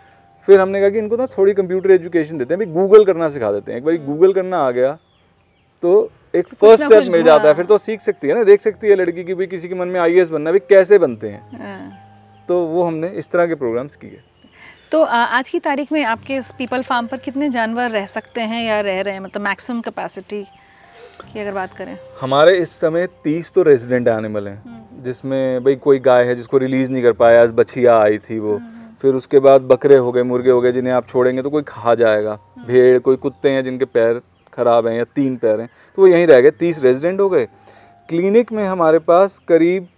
Speaker 3: फिर हमने कहा कि इनको ना थोड़ी कंप्यूटर एजुकेशन देते हैं। भाई गूगल करना सिखा देते हैं। एक बार गूगल करना आ गया तो एक फ़र्स्ट स्टेप मिल जाता है। फिर तो सीख सकती है ना देख सकती है लड़की की भी किसी के मन में आईएएस बनना है भाई कैसे बनते हैं।
Speaker 1: हाँ।
Speaker 3: तो वो हमने इस तरह के प्रोग्राम्स किए।
Speaker 1: तो आज की तारीख में आपके इस पीपल फार्म पर कितने जानवर रह सकते हैं या रह रहे हैं? मतलब मैक्सिमम कैपेसिटी की अगर बात करें।
Speaker 3: हमारे इस समय तीस तो रेजिडेंट एनिमल हैं जिसमें भाई कोई गाय है जिसको रिलीज़ नहीं कर पाया आज बछिया आई थी वो। फिर उसके बाद बकरे हो गए मुर्गे हो गए जिन्हें आप छोड़ेंगे तो कोई खा जाएगा। भेड़ कोई कुत्ते हैं जिनके पैर खराब हैं या तीन पैर हैं तो वो यहीं रह गए तीस रेजिडेंट हो गए। क्लिनिक में हमारे पास करीब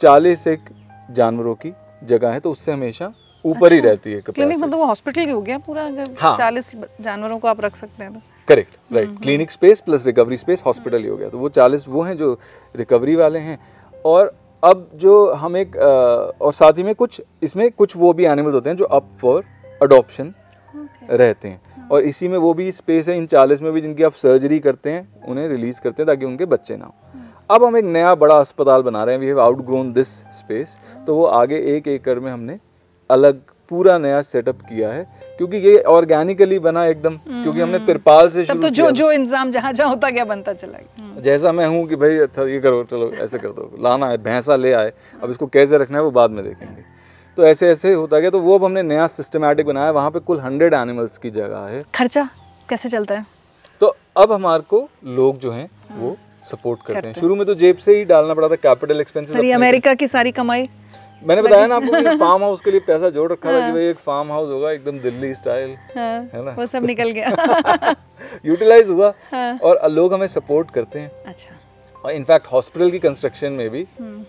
Speaker 3: चालीस एक जानवरों की जगह है तो उससे हमेशा ऊपर ही रहती है
Speaker 1: क्लिनिक मतलब वो हॉस्पिटल ही हो गया पूरा अगर
Speaker 3: हाँ।
Speaker 1: चालीस जानवरों को आप रख सकते हैं तो।
Speaker 3: Correct right clinic space plus recovery space hospital ही हो गया। तो वो चालीस वो हैं जो रिकवरी वाले हैं। और अब जो हम एक और साथ ही में कुछ इसमें कुछ वो भी एनिमल्स होते हैं जो अप फॉर अडॉप्शन रहते हैं। और इसी में वो भी स्पेस है इन चालीस में भी जिनकी आप सर्जरी करते हैं उन्हें रिलीज़ करते हैं ताकि उनके बच्चे ना हो। अब हम एक नया बड़ा अस्पताल बना रहे हैं। We have outgrown this space तो वो आगे एक एकड़ में हमने अलग पूरा नया सेटअप किया है क्योंकि ये ऑर्गेनिकली बना एकदम क्योंकि हमने तिरपाल से शुरू
Speaker 1: तो जो जो इंतज़ाम जहाँ जहाँ होता गया बनता चला गया।
Speaker 3: जैसा मैं हूँ कि भाई अच्छा ये करो चलो ऐसे कर दो लाना है भैंसा ले आए अब इसको कैसे रखना है वो बाद में देखेंगे। तो ऐसे ऐसे होता गया तो वो अब हमने नया सिस्टमेटिक बनाया वहाँ पे कुल हंड्रेड एनिमल्स की जगह है।
Speaker 1: खर्चा कैसे चलता है?
Speaker 3: तो अब हमारे को लोग जो हैं वो सपोर्ट करते हैं। शुरू में तो जेब से ही डालना पड़ा था कैपिटल एक्सपेंसेस
Speaker 1: अमेरिका की सारी कमाई
Speaker 3: मैंने बताया ना आपको कि फार्म हाउस के लिए पैसा जोड़ रखा था कि भाई एक फार्म हाउस होगा एकदम दिल्ली स्टाइल
Speaker 1: हाँ,
Speaker 3: है ना?
Speaker 1: वो सब निकल गया।
Speaker 3: यूटिलाइज हुआ। और लोग हमें सपोर्ट करते हैं।
Speaker 1: अच्छा।
Speaker 3: और इनफैक्ट हॉस्पिटल की कंस्ट्रक्शन में भी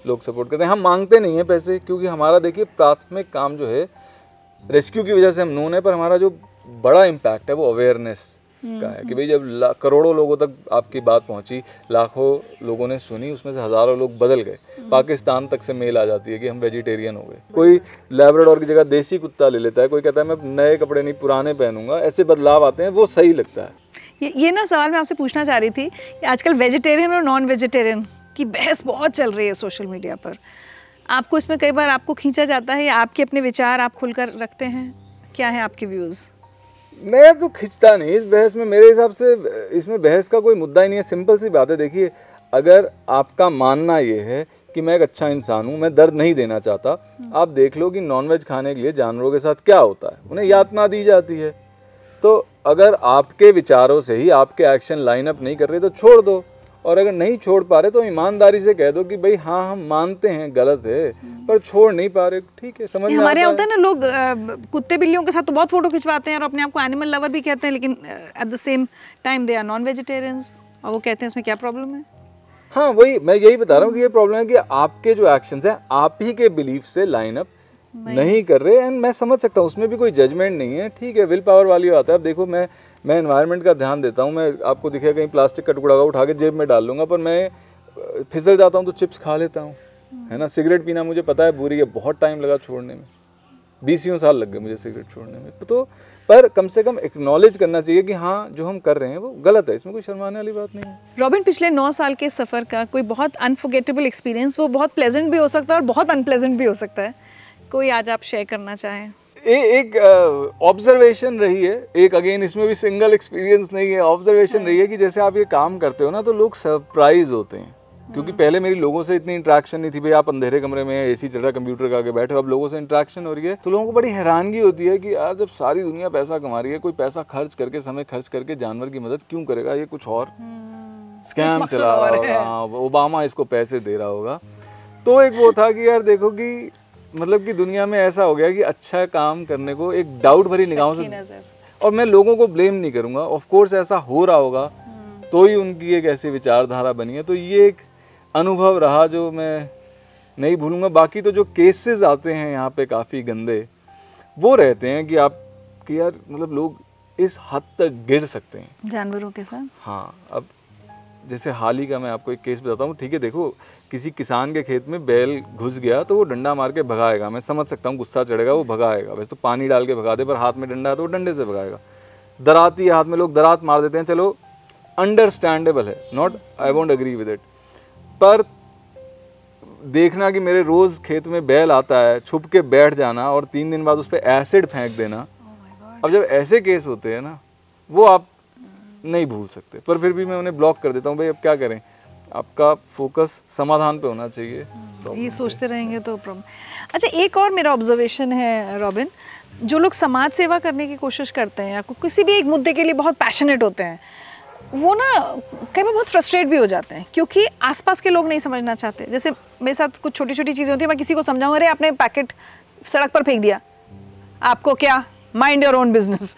Speaker 3: लोग सपोर्ट करते हैं। हम मांगते नहीं हैं पैसे क्योंकि हमारा देखिए प्राथमिक काम जो है रेस्क्यू की वजह से हम नोन है पर हमारा जो बड़ा इम्पैक्ट है वो अवेयरनेस का है कि भाई जब करोड़ों लोगों तक आपकी बात पहुँची लाखों लोगों ने सुनी उसमें से हज़ारों लोग बदल गए। पाकिस्तान तक से मेल आ जाती है कि हम वेजिटेरियन हो गए। कोई लैब्राडोर की जगह देसी कुत्ता ले लेता है कोई कहता है मैं नए कपड़े नहीं पुराने पहनूँगा। ऐसे बदलाव आते हैं वो सही लगता है।
Speaker 1: ये ये ना सवाल मैं आपसे पूछना चाह रही थी कि आजकल वेजिटेरियन और नॉन वेजिटेरियन की बहस बहुत चल रही है सोशल मीडिया पर। आपको इसमें कई बार आपको खींचा जाता है या आपके अपने विचार आप खुलकर रखते हैं? क्या है आपके व्यूज़
Speaker 3: मैं तो खिंचता नहीं इस बहस में। मेरे हिसाब से इसमें बहस का कोई मुद्दा ही नहीं है। सिंपल सी बात है देखिए अगर आपका मानना ये है कि मैं एक अच्छा इंसान हूँ मैं दर्द नहीं देना चाहता आप देख लो कि नॉनवेज खाने के लिए जानवरों के साथ क्या होता है। उन्हें यातना दी जाती है। तो अगर आपके विचारों से ही आपके एक्शन लाइनअप नहीं कर रहे तो छोड़ दो। और अगर नहीं छोड़ पा रहे तो ईमानदारी से कह दो कि भाई हाँ हम मानते हैं गलत है पर छोड़ नहीं पा रहे। ठीक है समझ में
Speaker 1: हमारे यहाँ होता है ना लोग कुत्ते बिल्लियों के साथ तो बहुत फ़ोटो खिंचवाते हैं और अपने आप को एनिमल लवर भी कहते हैं लेकिन at the same time they are non vegetarians और वो कहते हैं इसमें क्या प्रॉब्लम है?
Speaker 3: हाँ वही मैं यही बता रहा हूँ कि ये प्रॉब्लम है कि आपके जो एक्शंस हैं आप ही के बिलीफ से लाइन अप नहीं। कर रहे एंड मैं समझ सकता हूँ उसमें भी कोई जजमेंट नहीं है। ठीक है विल पावर वाली बात है। अब देखो मैं मैं एनवायरनमेंट का ध्यान देता हूँ मैं आपको दिखेगा कहीं प्लास्टिक का टुकड़ा होगा, उठा के जेब में डाल लूँगा पर मैं फिसल जाता हूँ तो चिप्स खा लेता हूँ। है ना? सिगरेट पीना मुझे पता है बुरी है बहुत टाइम लगा छोड़ने में। बीसियों साल लग गए मुझे सिगरेट छोड़ने में। तो पर कम से कम एक्नॉलेज करना चाहिए कि हाँ जो हम कर रहे हैं वो गलत है इसमें कोई शर्माने वाली बात नहीं है।
Speaker 1: रॉबिन पिछले नौ साल के सफ़र का कोई बहुत अनफॉरगेटेबल एक्सपीरियंस वो बहुत प्लेजेंट भी हो सकता है और बहुत अनप्लेजेंट भी हो सकता है। कोई आज आप शेयर करना चाहें?
Speaker 3: ए, एक ऑब्जर्वेशन रही है। एक अगेन इसमें भी सिंगल एक्सपीरियंस नहीं है। ऑब्जर्वेशन रही है कि जैसे आप ये काम करते हो ना तो लोग सरप्राइज़ होते हैं। क्योंकि पहले मेरी लोगों से इतनी इंटरेक्शन नहीं थी भाई आप अंधेरे कमरे में एसी चल रहा है कंप्यूटर के आगे बैठे हो अब लोगों से इंटरेक्शन हो रही है तो लोगों को बड़ी हैरानगी होती है कि यार जब सारी दुनिया पैसा कमा रही है कोई पैसा खर्च करके समय खर्च करके जानवर की मदद क्यों करेगा? ये कुछ और। स्कैम चला रहा होगा हाँ, ओबामा इसको पैसे दे रहा होगा। तो एक वो था कि यार देखो कि मतलब कि दुनिया में ऐसा हो गया कि अच्छा काम करने को एक डाउट भरी निगाहों से और मैं लोगों को ब्लेम नहीं करूँगा। ऑफ़ कोर्स ऐसा हो रहा होगा तो ही उनकी एक ऐसी विचारधारा बनी है। तो ये एक अनुभव रहा जो मैं नहीं भूलूँगा। बाकी तो जो केसेस आते हैं यहाँ पे काफ़ी गंदे वो रहते हैं कि आप कि यार मतलब लोग इस हद तक गिर सकते हैं।
Speaker 1: जानवरों के साथ?
Speaker 3: हाँ अब जैसे हाल ही का मैं आपको एक केस बताता हूँ। ठीक है देखो किसी किसान के खेत में बैल घुस गया तो वो डंडा मार के भगाएगा। मैं समझ सकता हूँ गुस्सा चढ़ेगा वो भगाएगा। वैसे तो पानी डाल के भगा दे पर हाथ में डंडा है तो वो डंडे से भगाएगा। दराती हाथ में लोग दरात मार देते हैं। चलो अंडरस्टैंडेबल है। Not I won't agree with it पर देखना कि मेरे रोज़ खेत में बैल आता है छुप के बैठ जाना और तीन दिन बाद उस पर एसिड फेंक देना। Oh अब जब ऐसे केस होते हैं ना वो आप नहीं भूल सकते। पर फिर भी मैं उन्हें ब्लॉक कर देता हूँ भाई अब क्या करें? आपका फोकस समाधान पे होना चाहिए।
Speaker 1: ये सोचते रहेंगे तो प्रॉब्लम अच्छा एक और मेरा ऑब्जर्वेशन है रॉबिन जो लोग समाज सेवा करने की कोशिश करते हैं या किसी भी एक मुद्दे के लिए बहुत पैशनेट होते हैं वो ना कई बार बहुत फ्रस्ट्रेट भी हो जाते हैं क्योंकि आसपास के लोग नहीं समझना चाहते। जैसे मेरे साथ कुछ छोटी छोटी चीज़ें होती हैं मैं किसी को समझाऊँ अरे आपने पैकेट सड़क पर फेंक दिया। आपको क्या? माइंड योर ओन बिज़नेस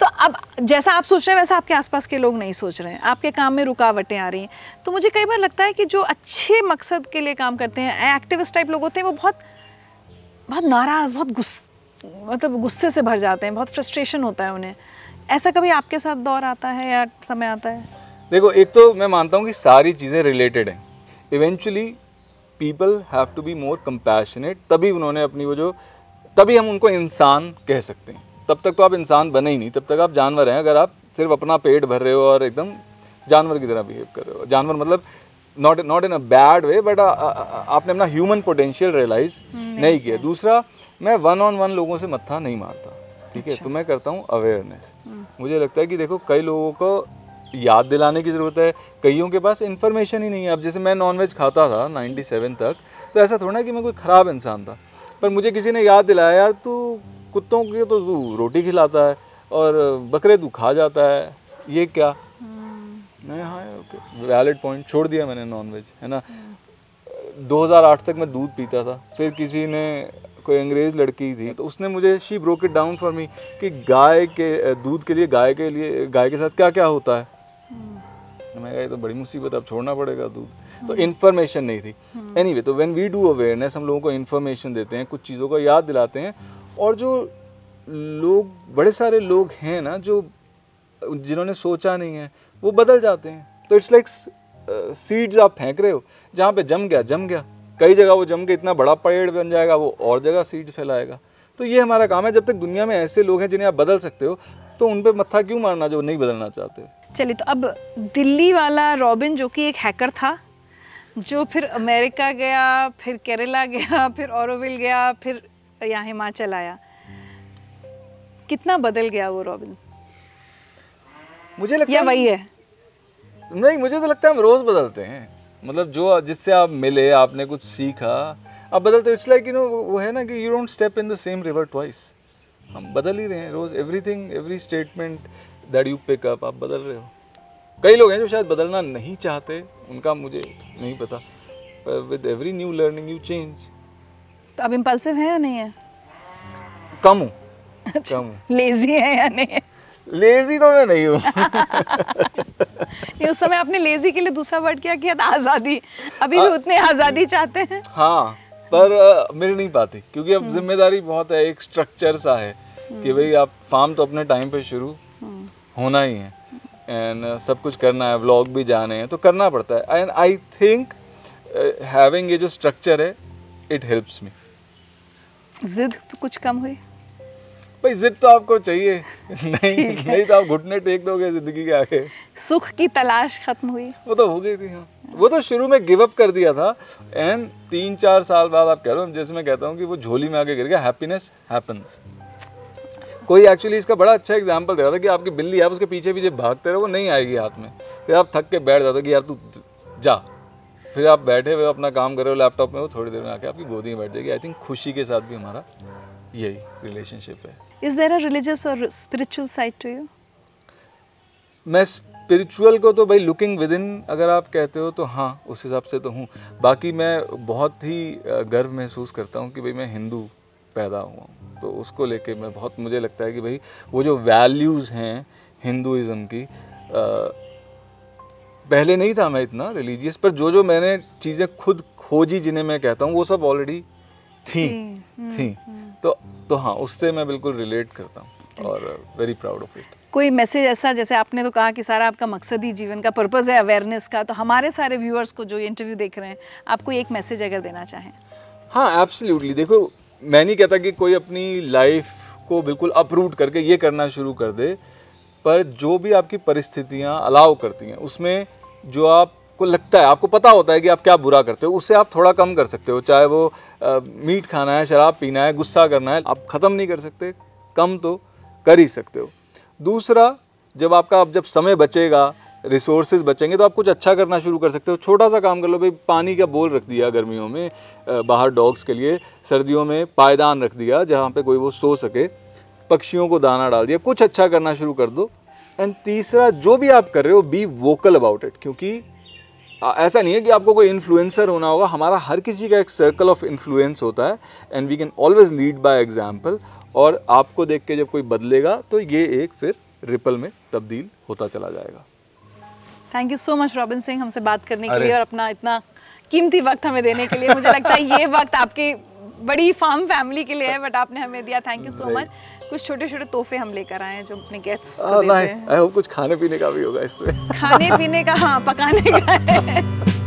Speaker 1: तो अब जैसा आप सोच रहे हैं, वैसा आपके आसपास के लोग नहीं सोच रहे हैं। आपके काम में रुकावटें आ रही हैं। तो मुझे कई बार लगता है कि जो अच्छे मकसद के लिए काम करते हैं एक्टिविस्ट टाइप लोग होते हैं, वो बहुत बहुत नाराज़, बहुत गुस्स मतलब गुस्से से भर जाते हैं, बहुत फ्रस्ट्रेशन होता है उन्हें। ऐसा कभी आपके साथ दौर आता है या समय आता है?
Speaker 3: देखो, एक तो मैं मानता हूँ कि सारी चीज़ें रिलेटेड हैं। Eventually people have to be more compassionate तभी उन्होंने अपनी वो जो, तभी हम उनको इंसान कह सकते हैं। तब तक तो आप इंसान बने ही नहीं तब तक आप जानवर हैं। अगर आप सिर्फ़ अपना पेट भर रहे हो और एकदम जानवर की तरह बिहेव कर रहे हो। जानवर मतलब not not in a bad way but आपने अपना ह्यूमन पोटेंशियल रियलाइज़ नहीं किया। दूसरा मैं वन ऑन वन लोगों से मत्था नहीं मारता ठीक है? तो मैं करता हूँ अवेयरनेस मुझे लगता है कि देखो कई लोगों को याद दिलाने की ज़रूरत है कईयों के पास इन्फॉर्मेशन ही नहीं है। अब जैसे मैं नॉनवेज खाता था 97 तक तो ऐसा थोड़ा ना कि मैं कोई ख़राब इंसान था पर मुझे किसी ने याद दिलाया यार तू कुत्तों की तो तू रोटी खिलाता है और बकरे तू खा जाता है। ये क्या? मैं हाँ ओके। वैलिड पॉइंट छोड़ दिया मैंने नॉन वेज है ना? 2008 तक मैं दूध पीता था। फिर किसी ने कोई अंग्रेज़ लड़की थी तो उसने मुझे she broke it down for me कि गाय के दूध के लिए गाय के लिए गाय के साथ क्या क्या होता है। तो मैं कहा ये तो बड़ी मुसीबत अब छोड़ना पड़ेगा दूध। तो इन्फॉर्मेशन नहीं थी। एनी anyway, तो व्हेन वी डू अवेयरनेस हम लोगों को इन्फॉर्मेशन देते हैं कुछ चीज़ों को याद दिलाते हैं और जो लोग, बड़े सारे लोग हैं ना, जो जिन्होंने सोचा नहीं है, वो बदल जाते हैं। तो इट्स लाइक सीड्स आप फेंक रहे हो, जहाँ पे जम गया जम गया। कई जगह वो जम के इतना बड़ा पेड़ बन जाएगा, वो और जगह सीड्स फैलाएगा। तो ये हमारा काम है, जब तक दुनिया में ऐसे लोग हैं जिन्हें आप बदल सकते हो तो उन पर मत्था क्यों मारना जो नहीं बदलना चाहते?
Speaker 1: चलिए तो अब दिल्ली वाला रॉबिन, जो कि एक हैकर था, जो फिर अमेरिका गया, फिर केरला गया, फिर औरविल गया, फिर यहाँ हिमाचल आया। कितना बदल गया वो रॉबिन?
Speaker 3: मुझे लगता
Speaker 1: या वही है?
Speaker 3: नहीं मुझे तो लगता है हम रोज बदलते हैं। मतलब जो जिससे आप मिले आपने कुछ सीखा आप बदलते इट्स लाइक यू नो वो है ना कि you don't step in the same river twice हम बदल ही रहे हैं रोज। Everything every statement that you pick up आप बदल रहे हो। कई लोग हैं जो शायद बदलना नहीं चाहते उनका मुझे नहीं पता। पर with every new learning you change
Speaker 1: तो अब इम्पल्सिव है या नहीं है?
Speaker 3: कम हूँ। कम
Speaker 1: लेजी है या नहीं है?
Speaker 3: लेजी तो मैं नहीं हूँ।
Speaker 1: ये उस समय आपने लेजी के लिए दूसरा वर्ड क्या किया था आज़ादी। अभी भी उतने आज़ादी चाहते हैं।
Speaker 3: हाँ पर मिल नहीं पाती क्योंकि अब ज़िम्मेदारी बहुत है एक स्ट्रक्चर सा है कि भाई आप फार्म तो अपने टाइम पे शुरू होना ही है। एंड uh, सब कुछ करना है व्लॉग भी जाने हैं तो करना पड़ता है। एंड आई थिंक हैविंग ये जो स्ट्रक्चर है इट हेल्प्स मी
Speaker 1: जिद तो कुछ कम हुई।
Speaker 3: भाई जिद तो आपको चाहिए। नहीं नहीं तो आप घुटने टेक दोगे ज़िंदगी के आगे।
Speaker 1: सुख की तलाश खत्म हुई।
Speaker 3: वो तो हो गई थी हाँ। वो तो शुरू में गिव अप कर दिया था। एंड तीन चार साल बाद आप कह रहे हो जैसे मैं कहता हूँ कि वो झोली में आके गिर गया। हैप्पीनेस हैपन्स कोई एक्चुअली इसका बड़ा अच्छा एग्ज़ाम्पल दे रहा था कि आपकी बिल्ली आप उसके पीछे पीछे भागते रहो वो नहीं आएगी हाथ में। फिर आप थक के बैठ जाते कि यार तू जा। फिर आप बैठे हुए अपना काम कर रहे हो लैपटॉप में वो थोड़ी देर में आके आपकी गोदी में बैठ जाएगी। आई थिंक खुशी के साथ भी हमारा यही रिलेशनशिप है।
Speaker 1: इज़ देर अ रिलीजियस और स्पिरिचुअल साइड टू यू
Speaker 3: मैं स्पिरिचुअल को तो भाई लुकिंग विद इन अगर आप कहते हो तो हाँ उस हिसाब से तो हूँ। बाकी मैं बहुत ही गर्व महसूस करता हूँ कि भाई मैं हिंदू पैदा हुआ हूँ। तो उसको लेके मैं बहुत मुझे लगता है कि भाई वो जो वैल्यूज़ हैं हिंदुज़म की पहले नहीं था मैं इतना रिलीजियस पर जो जो मैंने चीज़ें खुद खोजी जिन्हें मैं कहता हूँ वो सब ऑलरेडी थी थी। तो तो हाँ उससे मैं बिल्कुल रिलेट करता हूँ और वेरी प्राउड ऑफ़ इट
Speaker 1: कोई मैसेज ऐसा जैसे आपने तो कहा कि सारा आपका मकसद ही जीवन का पर्पज़ है अवेयरनेस का तो हमारे सारे व्यूअर्स को जो इंटरव्यू देख रहे हैं आपको एक मैसेज अगर देना चाहें?
Speaker 3: हाँ एब्सोल्युटली देखो मैं नहीं कहता कि कोई अपनी लाइफ को बिल्कुल अप्रूव करके ये करना शुरू कर दे पर जो भी आपकी परिस्थितियाँ अलाउ करती हैं उसमें जो आपको लगता है आपको पता होता है कि आप क्या बुरा करते हो उससे आप थोड़ा कम कर सकते हो। चाहे वो आ, मीट खाना है शराब पीना है गुस्सा करना है आप ख़त्म नहीं कर सकते कम तो कर ही सकते हो। दूसरा जब आपका अब जब समय बचेगा रिसोर्सेज बचेंगे तो आप कुछ अच्छा करना शुरू कर सकते हो। छोटा सा काम कर लो भाई पानी का बोल रख दिया गर्मियों में बाहर डॉग्स के लिए सर्दियों में पायदान रख दिया जहाँ पे कोई वो सो सके पक्षियों को दाना डाल दिया कुछ अच्छा करना शुरू कर दो। एंड तीसरा जो भी आप कर रहे हो बी वोकल अबाउट इट क्योंकि ऐसा नहीं है कि आपको कोई इन्फ्लुएंसर होना होगा। हमारा हर किसी का एक सर्कल ऑफ़ इन्फ्लुएंस होता है and we can always lead by example और आपको देख के जब कोई बदलेगा तो ये एक फिर रिपल में तब्दील होता चला जाएगा।
Speaker 1: Thank you so much Robin Singh हमसे बात करने के लिए और अपना इतना कीमती वक्त हमें देने के लिए। मुझे लगता है ये वक्त आपकी बड़ी फार्म फैमिली के लिए है बट आपने हमें दिया। थैंक यू सो मच कुछ छोटे छोटे तोहफे हम लेकर आए हैं जो अपने गेस्ट आई होप
Speaker 3: कुछ खाने पीने का भी होगा इसमें।
Speaker 1: खाने पीने का हाँ पकाने का है।